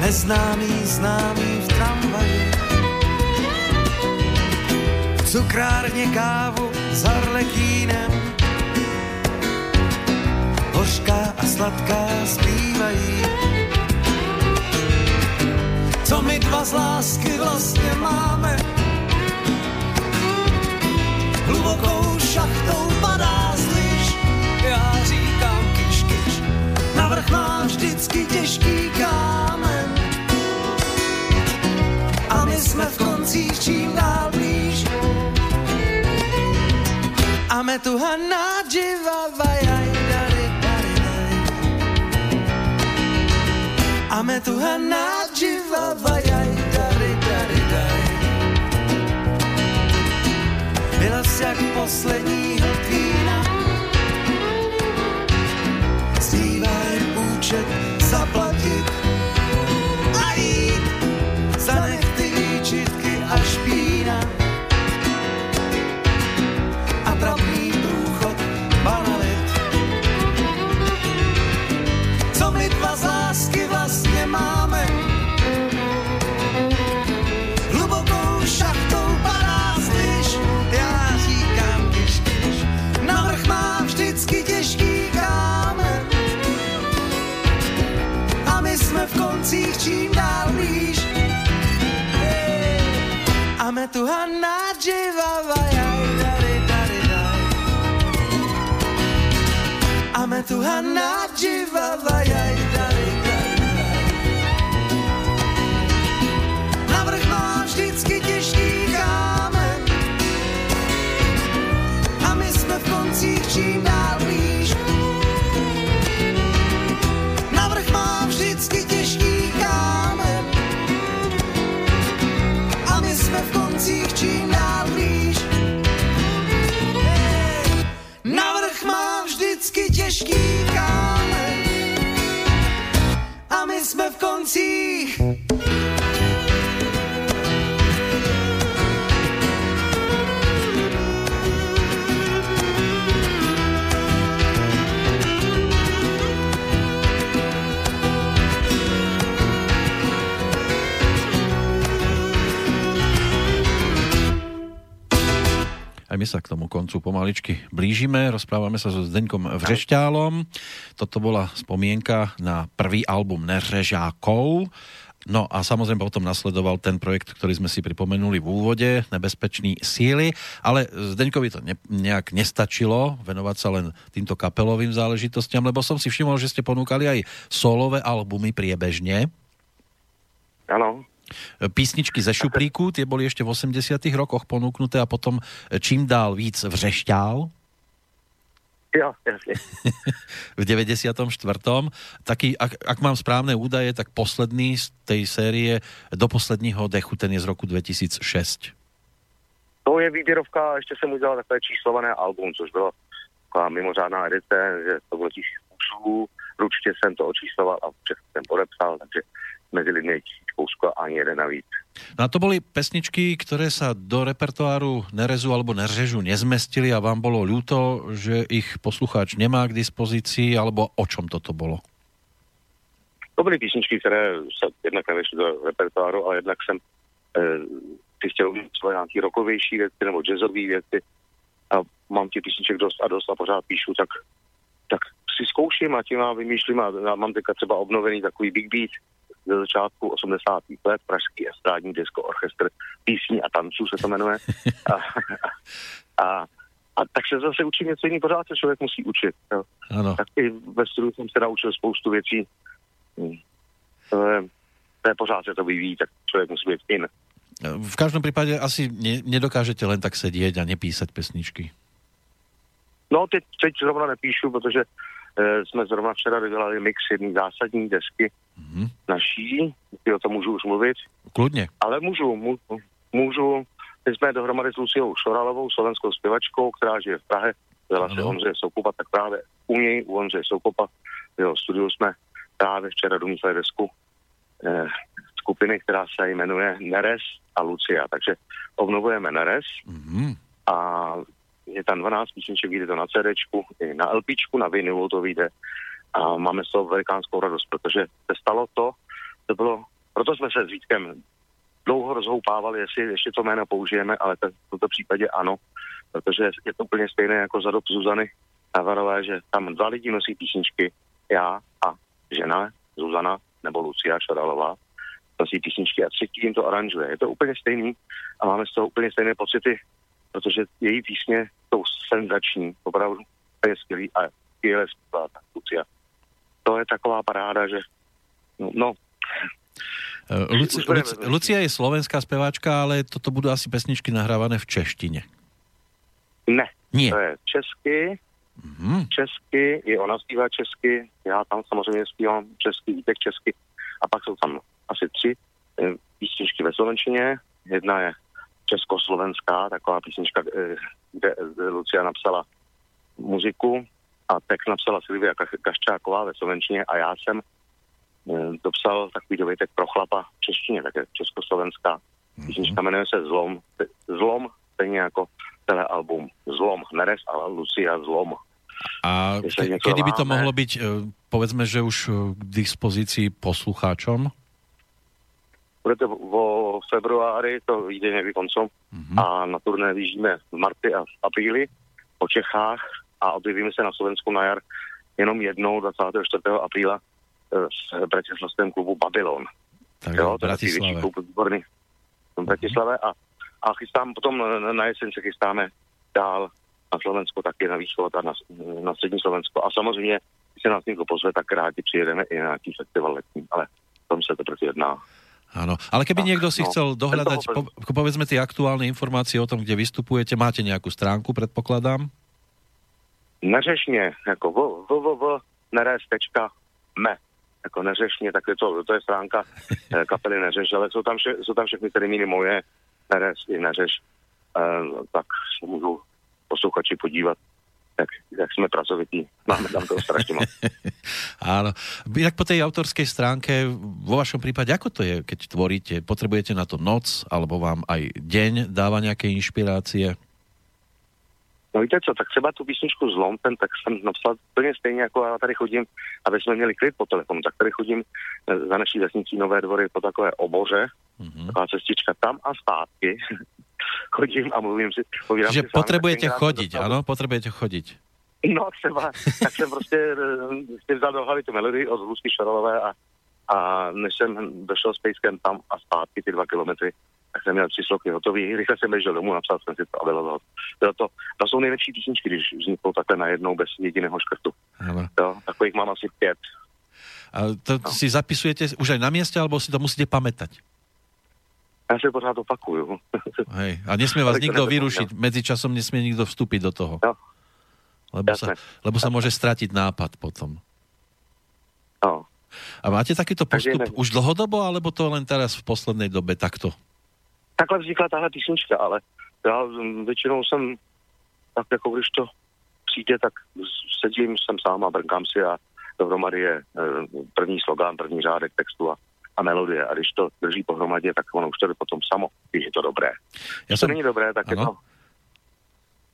Neznámý, známý v tramvaji. V cukrárně kávu s harlekínem Hořká a sladká zpívají co my dva z lásky vlastně máme. Hlubokou šachtou padá zliš, já říkám kiš, kiš, navrch mám vždycky těžký kámen. A my jsme v koncích čím dál blíž. A metuha nádživava jaj. I'm at the vajaj, dary, dary, dary. Jak poslední hrdvína, zpívá jen účet, zaplatí. koncích čím dál blíž. A metuha nádživava, jaj, dali, dali, daj. A metuha nádživava, jaj, Aj my sa k tomu koncu pomaličky blížime. Rozprávame sa so Zdeňkom Vrešťálom. Toto bola spomienka na prvý album Neřežákov. No a samozrejme potom nasledoval ten projekt, ktorý sme si pripomenuli v úvode, Nebezpečný síly, ale Zdeňkovi to ne, nejak nestačilo venovať sa len týmto kapelovým záležitostiam, lebo som si všimol, že ste ponúkali aj solové albumy priebežne. Áno. Písničky ze šuplíku, tie boli ešte v 80 rokoch ponúknuté a potom čím dál víc vřešťál. Jo, jasne. v 94. Taký, ak, ak mám správne údaje, tak posledný z tej série do posledního dechu, ten je z roku 2006. To je výběrovka, ještě jsem udělal takové číslované album, což bylo taková mimořádná edice, že to bylo tisíc kusů, ručně jsem to očísloval a všechno jsem podepsal, takže mezi lidmi je tisíc kousků a ani jeden navíc. No a to boli pesničky, ktoré sa do repertoáru Nerezu alebo Neržežu nezmestili a vám bolo ľúto, že ich poslucháč nemá k dispozícii, alebo o čom toto bolo? To byly písničky, které se jednak nevešly do repertoáru, ale jednak jsem e, si chtěl udělat svoje nějaké rokovější věci nebo jazzové věci a mám těch písniček dost a dost a pořád píšu, tak, tak si zkouším a tím vymýšlím a já mám teďka třeba obnovený takový big beat, ze začátku 80. let, Pražský estrádní disco orchestr písní a tanců se to jmenuje. A, a, a tak se zase učí něco jiný, pořád se člověk musí učit. Jo. Ano. Tak i ve studiu jsem se naučil spoustu věcí. Hm. To je, to je pořád se to vyvíjí, tak člověk musí být in. V každom prípade asi ne, nedokážete len tak sedieť a nepísať pesničky. No, teď, teď zrovna nepíšu, protože jsme zrovna včera vydělali mix jedné zásadní desky mm-hmm. naší, o tom můžu už mluvit. Kľudne. Ale můžu, můžu, můžu my jsme dohromady s Luciou Šoralovou, slovenskou zpěvačkou, která žije v Prahe, byla se Ondřeje Soukopa, tak právě u něj, u Ondřeje Soukopa, v jeho studiu jsme právě včera domítali desku eh, skupiny, která se jmenuje Neres a Lucia, takže obnovujeme Neres mm-hmm. a je tam 12 písniček, vyjde to na CDčku, na LPčku, na vinilu to vyjde a máme z toho velikánskou radost, protože se stalo to, to bylo, proto jsme se s Vítkem dlouho rozhoupávali, jestli ještě to jméno použijeme, ale v tomto případě ano, protože je to úplně stejné jako za dob Zuzany Havarové, že tam dva lidi nosí písničky, já a žena, Zuzana nebo Lucia Šaralová, nosí písničky a třetí jim to aranžuje. Je to úplně stejný a máme z toho úplně stejné pocity, protože její písně jsou senzační, opravdu je skvělý a skvěle zpívá ta Lucia. To je taková paráda, že no, no Luci, Luci, Lucia je slovenská speváčka, ale toto budú asi pesničky nahrávané v češtine. Ne, Nie. to je česky, mm-hmm. česky, i ona zpívá česky, já tam samozřejmě zpívám česky, Vítek česky a pak jsou tam asi tři eh, písničky ve slovenčině, jedna je československá, taková písnička, kde, Lucia napsala muziku a text napsala Silvia Kaščáková ve slovenčině a já jsem Eh, dopsal takový dovětek pro chlapa v češtině, také československá. Mm-hmm. Písnička jmenuje se Zlom. Zlom, stejně jako celé album. Zlom, neres, ale Lucia Zlom. A ke, kedy by to mohlo byť, eh, povedzme, že už eh, k dispozícii poslucháčom? Bude to vo februári, to vyjde někdy koncom mm-hmm. a na turné vyjíždíme v marci a v apríli po Čechách a objevíme se na Slovensku na jar jenom jednou 24. apríla v bratislavském klubu Babylon. Tak jo, to je klub výborný v Bratislave a, a chystám, potom na, jeseň se chystáme dál na Slovensko, taky na východ a na, na střední Slovensko. A samozřejmě, když se nás někdo pozve, tak rádi přijedeme i na nějaký festival letní, ale tom se to prostě jedná. Áno, ale keby tak, niekto si no, chcel dohľadať, po, povedzme tie aktuálne informácie o tom, kde vystupujete, máte nejakú stránku, predpokladám? Neřešně, jako www.neres.me jako neřešně, tak je to, to je stránka eh, kapely Neřeš, ale jsou tam, vše, jsou tam všechny termíny moje, Neřeš i Neřeš, e, tak se můžu posluchači podívat jak, jak sme pracovití. Máme tam toho strašne moc. Áno. Inak po tej autorskej stránke, vo vašom prípade, ako to je, keď tvoríte? Potrebujete na to noc, alebo vám aj deň dáva nejaké inšpirácie? No víte co, tak třeba tu písničku Zlom, ten tak jsem napsal úplně stejně, jako já tady chodím, aby jsme měli klid po telefonu, tak tady chodím eh, za naší vesnicí Nové dvory po takové oboře, mm-hmm. taková cestička tam a zpátky. Chodím a mluvím si, povídám Že si potrebujete chodiť, ano, potrebujete chodiť. No třeba, tak jsem prostě eh, si vzal do hlavy tu melodii od Hlusky Šarolové a, a než jsem došel s pejskem tam a zpátky ty dva kilometry, tak jsem měl tři sloky hotový, rychle jsem běžel domů, napsal jsem si to a bylo to. Bylo to, to jsou nejlepší písničky, když vzniknou takhle najednou bez jediného škrtu. Ano. Jo, takových mám asi pět. A to no. si zapisujete už aj na mieste, alebo si to musíte pamätať? Já si pořád opakuju. Hej. A nesmie vás nikto vyrušiť, medzičasom nesmie nikto vstúpiť do toho. No. Lebo sa, lebo sa môže stratiť nápad potom. No. A máte takýto postup už dlhodobo, alebo to len teraz v poslednej dobe takto? Takhle vznikla tahle písnička, ale já většinou jsem, tak jako když to přijde, tak sedím, jsem sám a brnkám si a dohromady je první slogán, první řádek textu a, a melodie. A když to drží pohromadě, tak ono už to potom samo, když je to dobré. Ja Když to není dobré, tak je to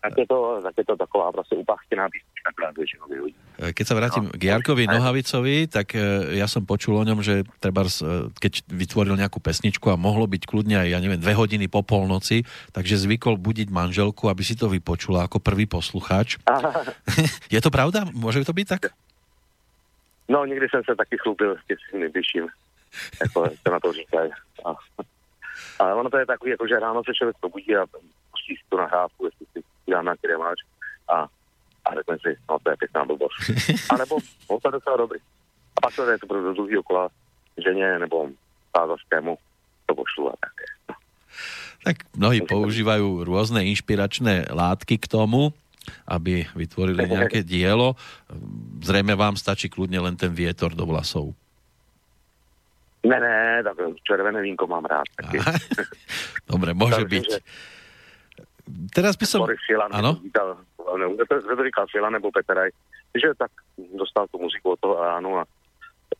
tak je to, tak je to taková prostě upachtená písnička, ktorá väčšinou vyhodí. Keď sa vrátim No. k Jarkovi Nohavicovi, tak e, ja som počul o ňom, že treba, keď vytvoril nejakú pesničku a mohlo byť kľudne aj, ja neviem, dve hodiny po polnoci, takže zvykol budiť manželku, aby si to vypočula ako prvý poslucháč. je to pravda? Môže to byť tak? No, někdy jsem se taky chlubil s tím nejbližším, jako se na to říkají. A, ale ono to je takový, jako že ráno se člověk probudí a pustí si tu nahrávku, jestli si dá na kremáč a, a řekne si, no to je pěkná blbost. A nebo on to je docela dobrý. A pak to je to pro druhý kola ženě nebo tázavskému to pošlu a tak. Tak mnohí používajú rôzne inšpiračné látky k tomu, aby vytvorili nejaké dielo. Zrejme vám stačí kľudne len ten vietor do vlasov. Ne, ne, tak červené vínko mám rád. Taky. Dobre, môže Takže, byť. že- Teraz by som... Boris Filan, to říkal Filan nebo Peteraj, že tak dostal tu muziku od toho ránu a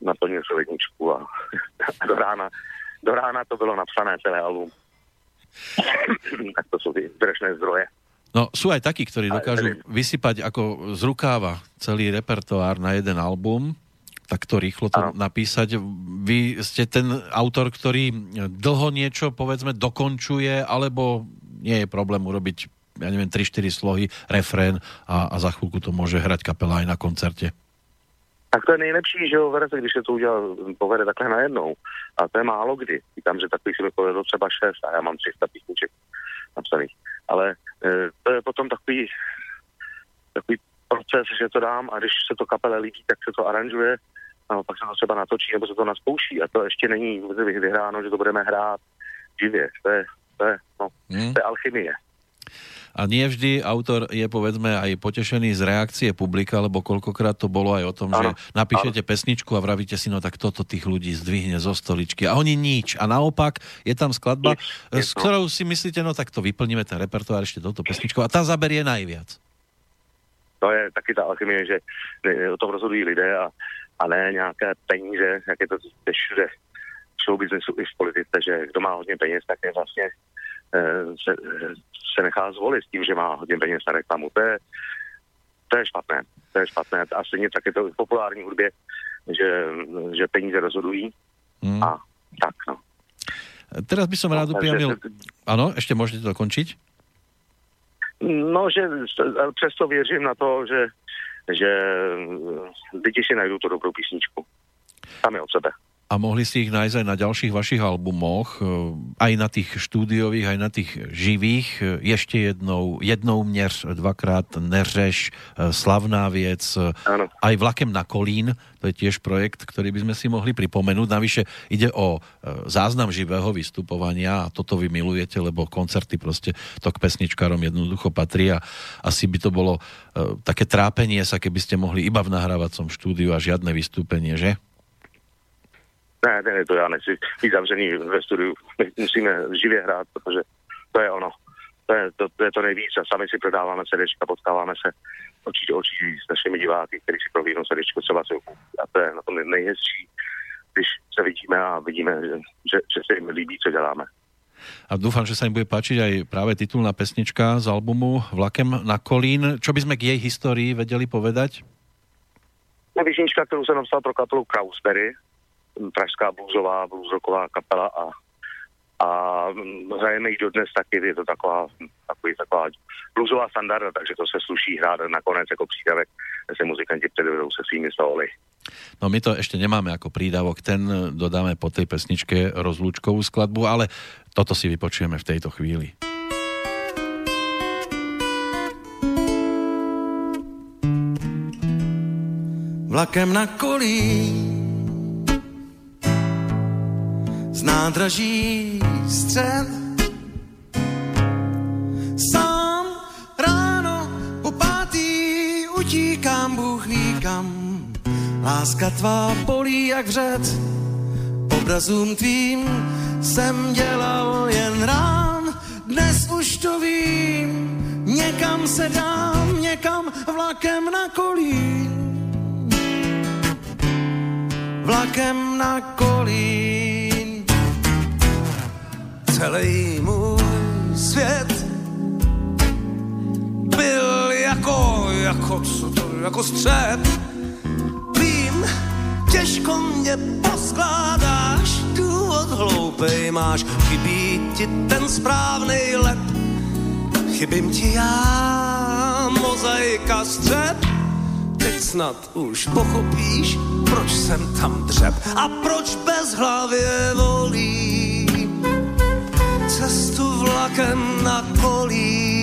naplnil si ledničku a, do rána, do rána to bylo napsané celé album. tak to sú zrešné zdroje. No, sú aj takí, ktorí dokážu vysypať ako z rukáva celý repertoár na jeden album, takto rýchlo to Áno. napísať. Vy ste ten autor, ktorý dlho niečo, povedzme, dokončuje, alebo nie je problém urobiť, ja neviem, 3-4 slohy, refrén a, a za chvíľku to môže hrať kapela aj na koncerte. Tak to je nejlepší, že jo, verze, když se to udělal, povede takhle najednou. A to je málo kdy. Říkám, že takových si mi povedlo třeba 6 a já mám 300 písniček napsaných. Ale e, to je potom takový, takový proces, že to dám a když se to kapele líbí, tak se to aranžuje a pak se to třeba natočí nebo se to naspouší a to ještě není vyhráno, že to budeme hrát živě. To je, to je, no, Hm? to je alchymie. A nie vždy autor je povedzme aj potešený z reakcie publika, lebo koľkokrát to bolo aj o tom, že Áno, napíšete pesničku a vravíte si, no tak toto tých ľudí zdvihne zo stoličky a oni nič. A naopak je tam skladba, Nič, s no. ktorou si myslíte, no tak to vyplníme ten repertoár ešte touto pesničkou a tá zaberie najviac. To je taky ta alchymie, že o tom rozhodují lidé a, a ne nějaké peníze, jak je to všude v show businessu i v politice, že kdo má hodně peněz, tak je vlastně e, se, se nechá zvolit s tím, že má hodně peněz na reklamu. To je, to je špatné. To je špatné. A stejně tak je to v populární hudbě, že, že peníze rozhodují Hm. a tak, no. Teraz by som rád Takže upriamil... Áno, ešte môžete dokončiť? No, že přesto věřím na to, že, že lidi si najdou tu dobrou písničku. Sami od sebe. A mohli si ich nájsť aj na ďalších vašich albumoch, e, aj na tých štúdiových, aj na tých živých. E, Ešte jednou, jednou mňeř, dvakrát neřeš, e, slavná vec, Áno. aj vlakem na Kolín, to je tiež projekt, ktorý by sme si mohli pripomenúť. Navyše ide o záznam živého vystupovania a toto vy milujete, lebo koncerty proste to k pesničkárom jednoducho patrí a asi by to bolo také trápenie sa, keby ste mohli iba v nahrávacom štúdiu a žiadne vystúpenie, že? Ne, ne, to já nechci být zavřený ve studiu. My musíme živě hrát, protože to je ono. To je to, to, je to nejvíc a sami si prodáváme CDčka, potkáváme se očí do očí s našimi diváky, kteří si prohlídnou CDčko třeba koupí. A to je na tom nejhezčí, když se vidíme a vidíme, že, že, se jim líbí, co děláme. A dúfam, že sa im bude páčiť aj práve titulná pesnička z albumu Vlakem na Kolín. Čo by sme k jej histórii vedeli povedať? No, písnička, kterou jsem napsal pro kapelu Krausberry, pražská bluesová, bluesrocková kapela a, a hrajeme ji dodnes taky, je to taková, takový, taková bluesová standarda, takže to se sluší hrát nakonec jako přídavek, se muzikanti předvedou se svými sóly. No my to ešte nemáme ako prídavok, ten dodáme po tej pesničke rozlúčkovú skladbu, ale toto si vypočujeme v tejto chvíli. Vlakem na kolí z nádraží střed sám ráno po pátý utíkám, Bůh ví kam. Láska tvá polí jak vřet, obrazům tvým jsem dělal jen rán, dnes už to vím, někam se dám, někam vlakem na kolín. Vlakem na kolín. Celý můj svět byl jako, jako, co to, jako střed těžko mě poskládáš, důvod hloupej máš, chybí ti ten správný lep, chybím ti já, mozaika střep, teď snad už pochopíš, proč jsem tam dřep a proč bez hlavě volí cestu vlakem na kolí.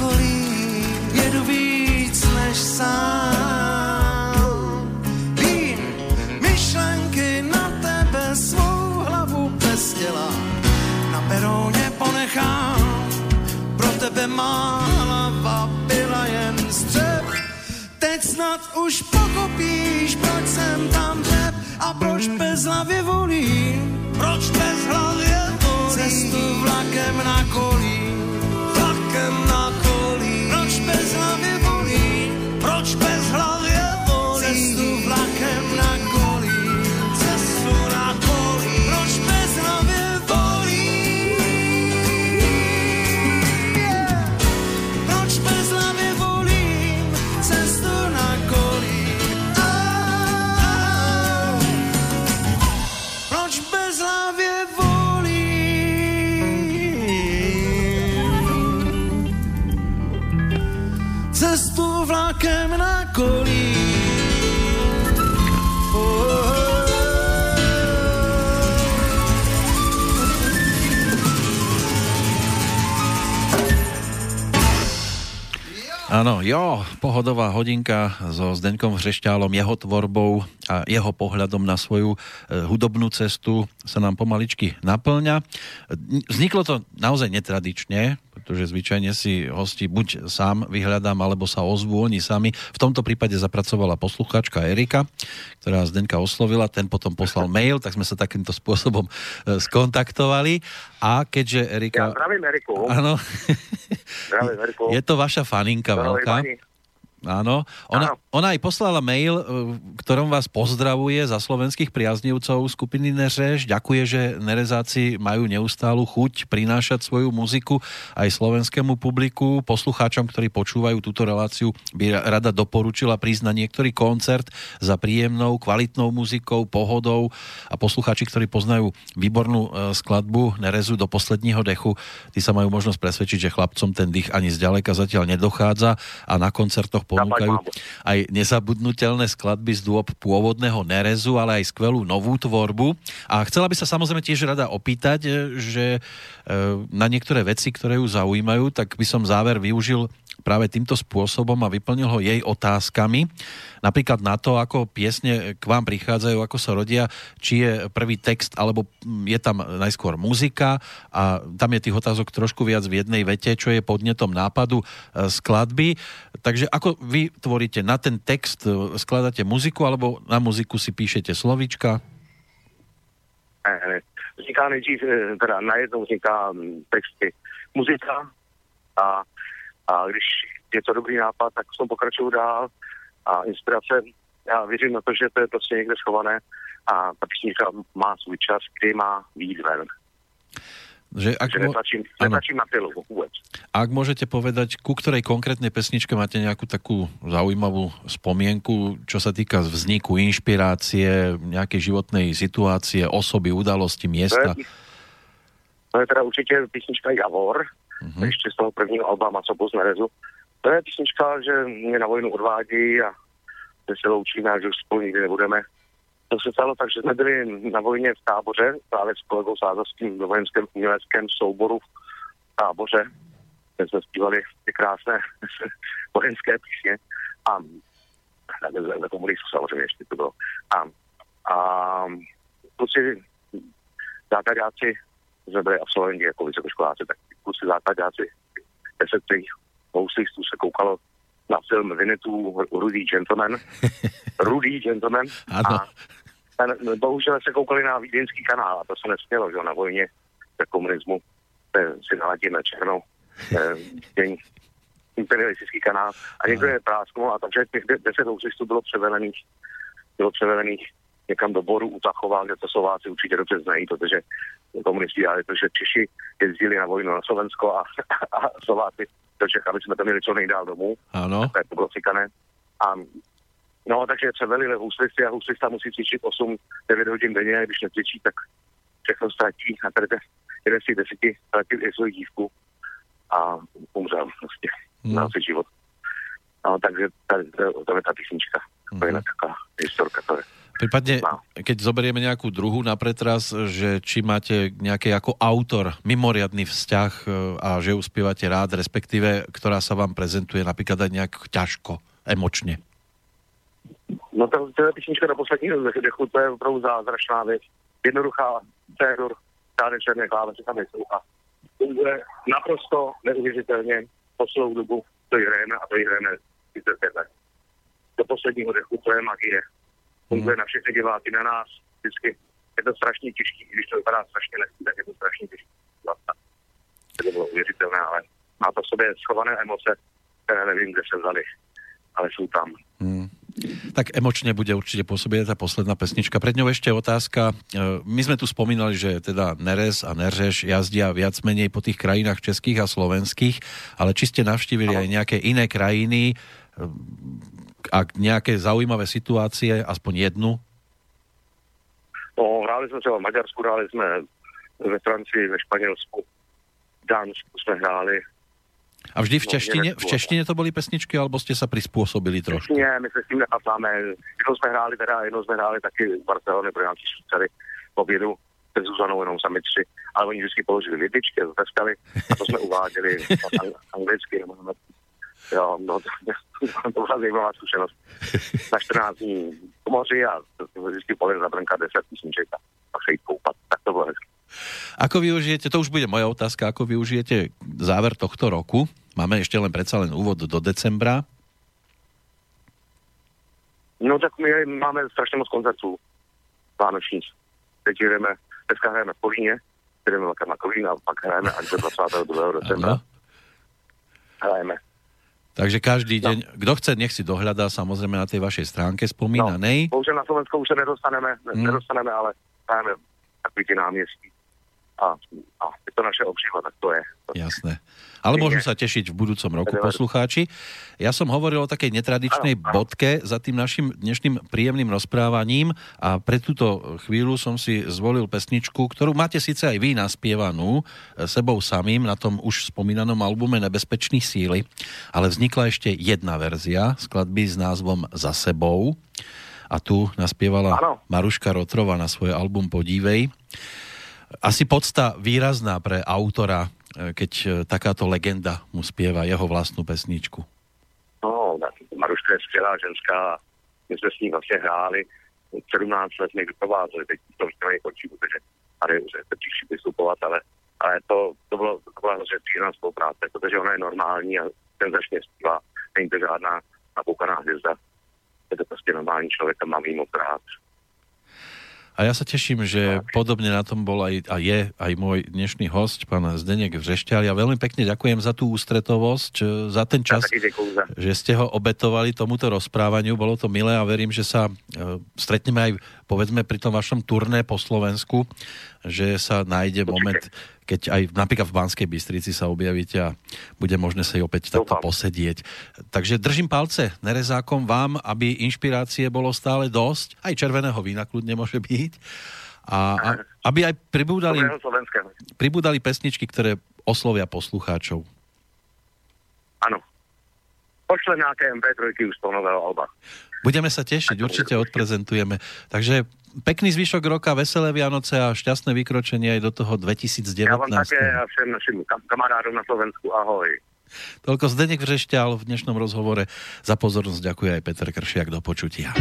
okolí jedu víc než sám. Vím, myšlenky na tebe svou hlavu bez těla na peróně ponechám. Pro tebe má hlava byla jen střep. Teď snad už pochopíš, proč jsem tam dřep a proč bez hlavy volím. Proč bez hlavy volím. Cestu vlakem na kolí. bez hlavy. Áno, jo, pohodová hodinka so Zdeňkom Hřešťálom, jeho tvorbou a jeho pohľadom na svoju e, hudobnú cestu sa nám pomaličky naplňa. Vzniklo to naozaj netradične, pretože zvyčajne si hosti buď sám vyhľadám, alebo sa ozvú oni sami. V tomto prípade zapracovala poslucháčka Erika, ktorá Zdenka oslovila, ten potom poslal mail, tak sme sa takýmto spôsobom e, skontaktovali. A keďže Erika... Ja zdravím Eriku. Áno. Zdravím Eriku. Je to vaša faninka veľká. pani. Áno. Ona, ona aj poslala mail, e, v ktorom vás pozdravuje za slovenských priaznivcov skupiny Neřeš. Ďakuje, že Nerezáci majú neustálu chuť prinášať svoju muziku aj slovenskému publiku. Poslucháčom, ktorí počúvajú túto reláciu, by rada doporučila prísť na niektorý koncert za príjemnou, kvalitnou muzikou, pohodou a poslucháči, ktorí poznajú výbornú e, skladbu Nerezu do posledního dechu, tí sa majú možnosť presvedčiť, že chlapcom ten dých ani zďaleka zatiaľ nedochádza a na koncertoch ponúkajú aj nezabudnutelné skladby z dôb pôvodného Nerezu, ale aj skvelú novú tvorbu. A chcela by sa samozrejme tiež rada opýtať, e, že e, na niektoré veci, ktoré ju zaujímajú, tak by som záver využil práve týmto spôsobom a vyplnil ho jej otázkami. Napríklad na to, ako piesne k vám prichádzajú, ako sa rodia, či je prvý text, alebo je tam najskôr muzika a tam je tých otázok trošku viac v jednej vete, čo je podnetom nápadu e, skladby. Takže ako vy tvoríte na ten text, e, skladáte muziku, alebo na muziku si píšete slovíčka? Ne, ne. Vzniká nejdřív, teda najednou vzniká mm, texty muzika a, a když je to dobrý nápad, tak v tom pokračuju dál a inspirace, já věřím na to, že to je prostě někde schované a ta písnička má svůj čas, kdy má výjít ven. Že ak, Že netlačím, netlačím na pilu vůbec. ak môžete povedať, ku ktorej konkrétnej pesničke máte nejakú takú zaujímavú spomienku, čo sa týka vzniku, inšpirácie, nejakej životnej situácie, osoby, udalosti, To miesta? je, to je teda určitě písnička Javor, Mhm. ještě z toho prvního alba z Nerezu. To je písnička, že mě na vojnu odvádí a že se loučíme že už spolu nikdy nebudeme. To se stalo tak, že jsme byli na vojně v táboře, právě s kolegou Sázovským ve vojenském uměleckém souboru v táboře, kde jsme zpívali ty krásné vojenské písně. A za, komunistů samozřejmě ještě to bylo. A, a kluci základáci jsme byli absolventi jako vysokoškoláci, tak kluci základáci deset těch houslistů se koukalo na film Vinetů Rudý gentleman. Rudý gentleman. A ten, bohužel se koukali na vídeňský kanál a to se nesmělo, že na vojně za komunismu. Si naladí na černou děň imperialistický kanál. A někdo je prásknul a takže těch de- deset houslistů bylo převelených, bylo převelených někam do Boru u Tachova, kde to Slováci určitě dobře znají, protože komunisti dělali to, že Češi jezdili na vojnu na Slovensko a, a Slováci do Čech, aby jsme to měli co nejdál domů to je to bylo cikané. A no, takže převelili huslisty a huslista musí cvičit 8-9 hodin denně, když necvičí, tak všechno ztratí a tady jeden z těch deseti ztratil i svoji dívku a umřel prostě Hmm. na život. No, takže tady, to, to je ta písnička. To je Mhm. taká historka. To je. Prípadne, No. keď zoberieme nejakú druhú na pretras, že či máte nejaký ako autor mimoriadný vzťah e, a že ju spievate rád, respektíve, ktorá sa vám prezentuje napríklad aj nejak ťažko, emočne. No to, to je písnička do posledního dechu, to je opravdu zázračná věc. Jednoduchá Theodor, žádné černé klávesy tam nejsou a funguje naprosto neuvěřitelně po celou dobu, to hrajeme a to hrajeme 35 let. Do posledního dechu to je magie. Funguje na všechny diváky, na nás vždycky. Je to strašně těžký, když to vypadá strašně lehký, tak je to strašně těžký. Vlastně. To bylo uvěřitelné, ale má to v sobě schované emoce, které nevím, kde se vzaly, ale jsou tam. Hmm. Tak emočne bude určite pôsobiť aj tá posledná pesnička. Pred ňou ešte otázka. E, My sme tu spomínali, že teda Neres a Neržeš jazdia viac menej po tých krajinách českých a slovenských, ale či ste navštívili aj nejaké iné krajiny, e, ak nejaké zaujímavé situácie, aspoň jednu? No, hráli jsme třeba v Maďarsku, hráli jsme ve Francii, ve Španělsku, v Dánsku jsme hráli. A vždy v No, češtine, v češtine to boli pesničky, alebo ste sa prispôsobili trošku? Ne, my se s tím nechápáme. Jednou jsme hráli teda, jednou jsme hráli taky v Barcelony pro nějaký švýcary obědu se Zuzanou jenom sami tři, ale oni vždycky položili větičky, zateskali a to jsme uváděli ang- anglicky. nebo. Jo, no, to, byla zajímavá zkušenost. Na 14 dní v moři a vždycky povede za brnka 10 písniček a pak se jít koupat. Tak to bylo hezky. Ako využijete, to už bude moja otázka, ako využijete záver tohto roku? Máme ešte len predsa len úvod do decembra. No tak my máme strašně moc koncertů vánočních. Teď jdeme, dneska hrajeme v Kolíně, jdeme na Kolín a pak hrajeme až do 22. decembra. Hrajeme. Takže každý no. deň, kto chce, nech si dohľadá samozrejme na tej vašej stránke spomínanej. No, bohužel na Slovensku už se nedostaneme, hmm. nedostaneme, ale hrajeme takový náměstí. A, a je to naše obživa, tak to je. Jasné. Ale môžu sa tešiť v budúcom roku poslucháči. Ja som hovoril o takej netradičnej bodke za tým našim dnešným príjemným rozprávaním a pre túto chvíľu som si zvolil pesničku, ktorú máte síce aj vy naspievanú e, sebou samým na tom už spomínanom albume Nebezpečný síly, ale vznikla ešte jedna verzia skladby s názvom Za sebou a tu naspievala Maruška Rotrova na svoj album Podívej asi podsta výrazná pre autora, e, keď e, takáto legenda mu spieva jeho vlastnú pesničku. No, Maruška je skvělá ženská, my jsme s ní vlastně hráli 17 let někdy provázeli, teď to víte končí, protože tady už je těžší vystupovat, ale, ale to, to, bylo, to byla hrozně příjemná spolupráce, protože ona je normální a ten začne zpívat, není to žádná napoukaná hvězda, je to prostě normální člověk a mám jí moc rád. A ja sa teším, že podobne na tom bol aj, a je aj môj dnešný host, pán Zdenek Vřešťal. Ja veľmi pekne ďakujem za tú ústretovosť, za ten čas, ja že ste ho obetovali tomuto rozprávaniu. Bolo to milé a verím, že sa e, stretneme aj povedzme pri tom vašom turné po Slovensku, že sa nájde moment, keď aj napríklad v Banskej Bystrici sa objavíte a bude možné sa opäť takto posedieť. Takže držím palce nerezákom vám, aby inšpirácie bolo stále dosť, aj červeného vína kľudne môže byť, a, a aby aj pribúdali, pribúdali pesničky, ktoré oslovia poslucháčov. Áno. Pošle nejaké MP3 už z nového alba. Budeme sa tešiť, určite odprezentujeme. Takže pekný zvyšok roka, veselé Vianoce a šťastné vykročenie aj do toho 2019. Ja vám také a všem našim kamarádom na Slovensku. Ahoj. Toľko Zdenek Vřešťal v dnešnom rozhovore. Za pozornosť ďakuje aj Peter Kršiak. Do počutia.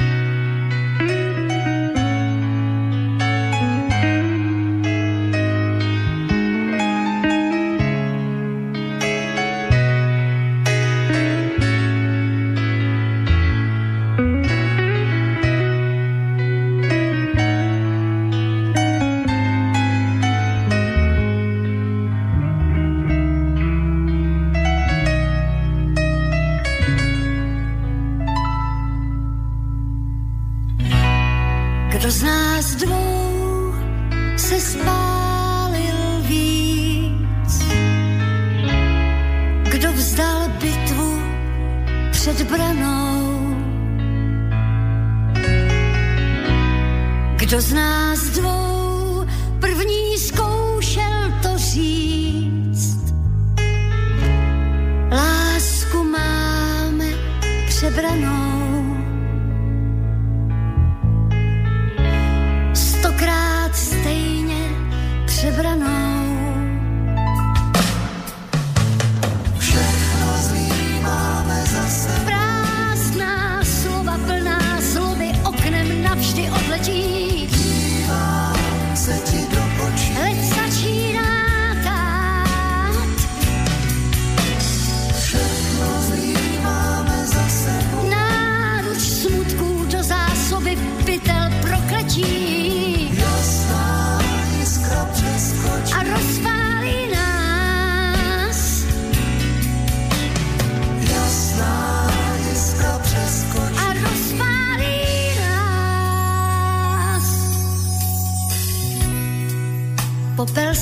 Zůstanou.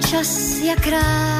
Všechno zlý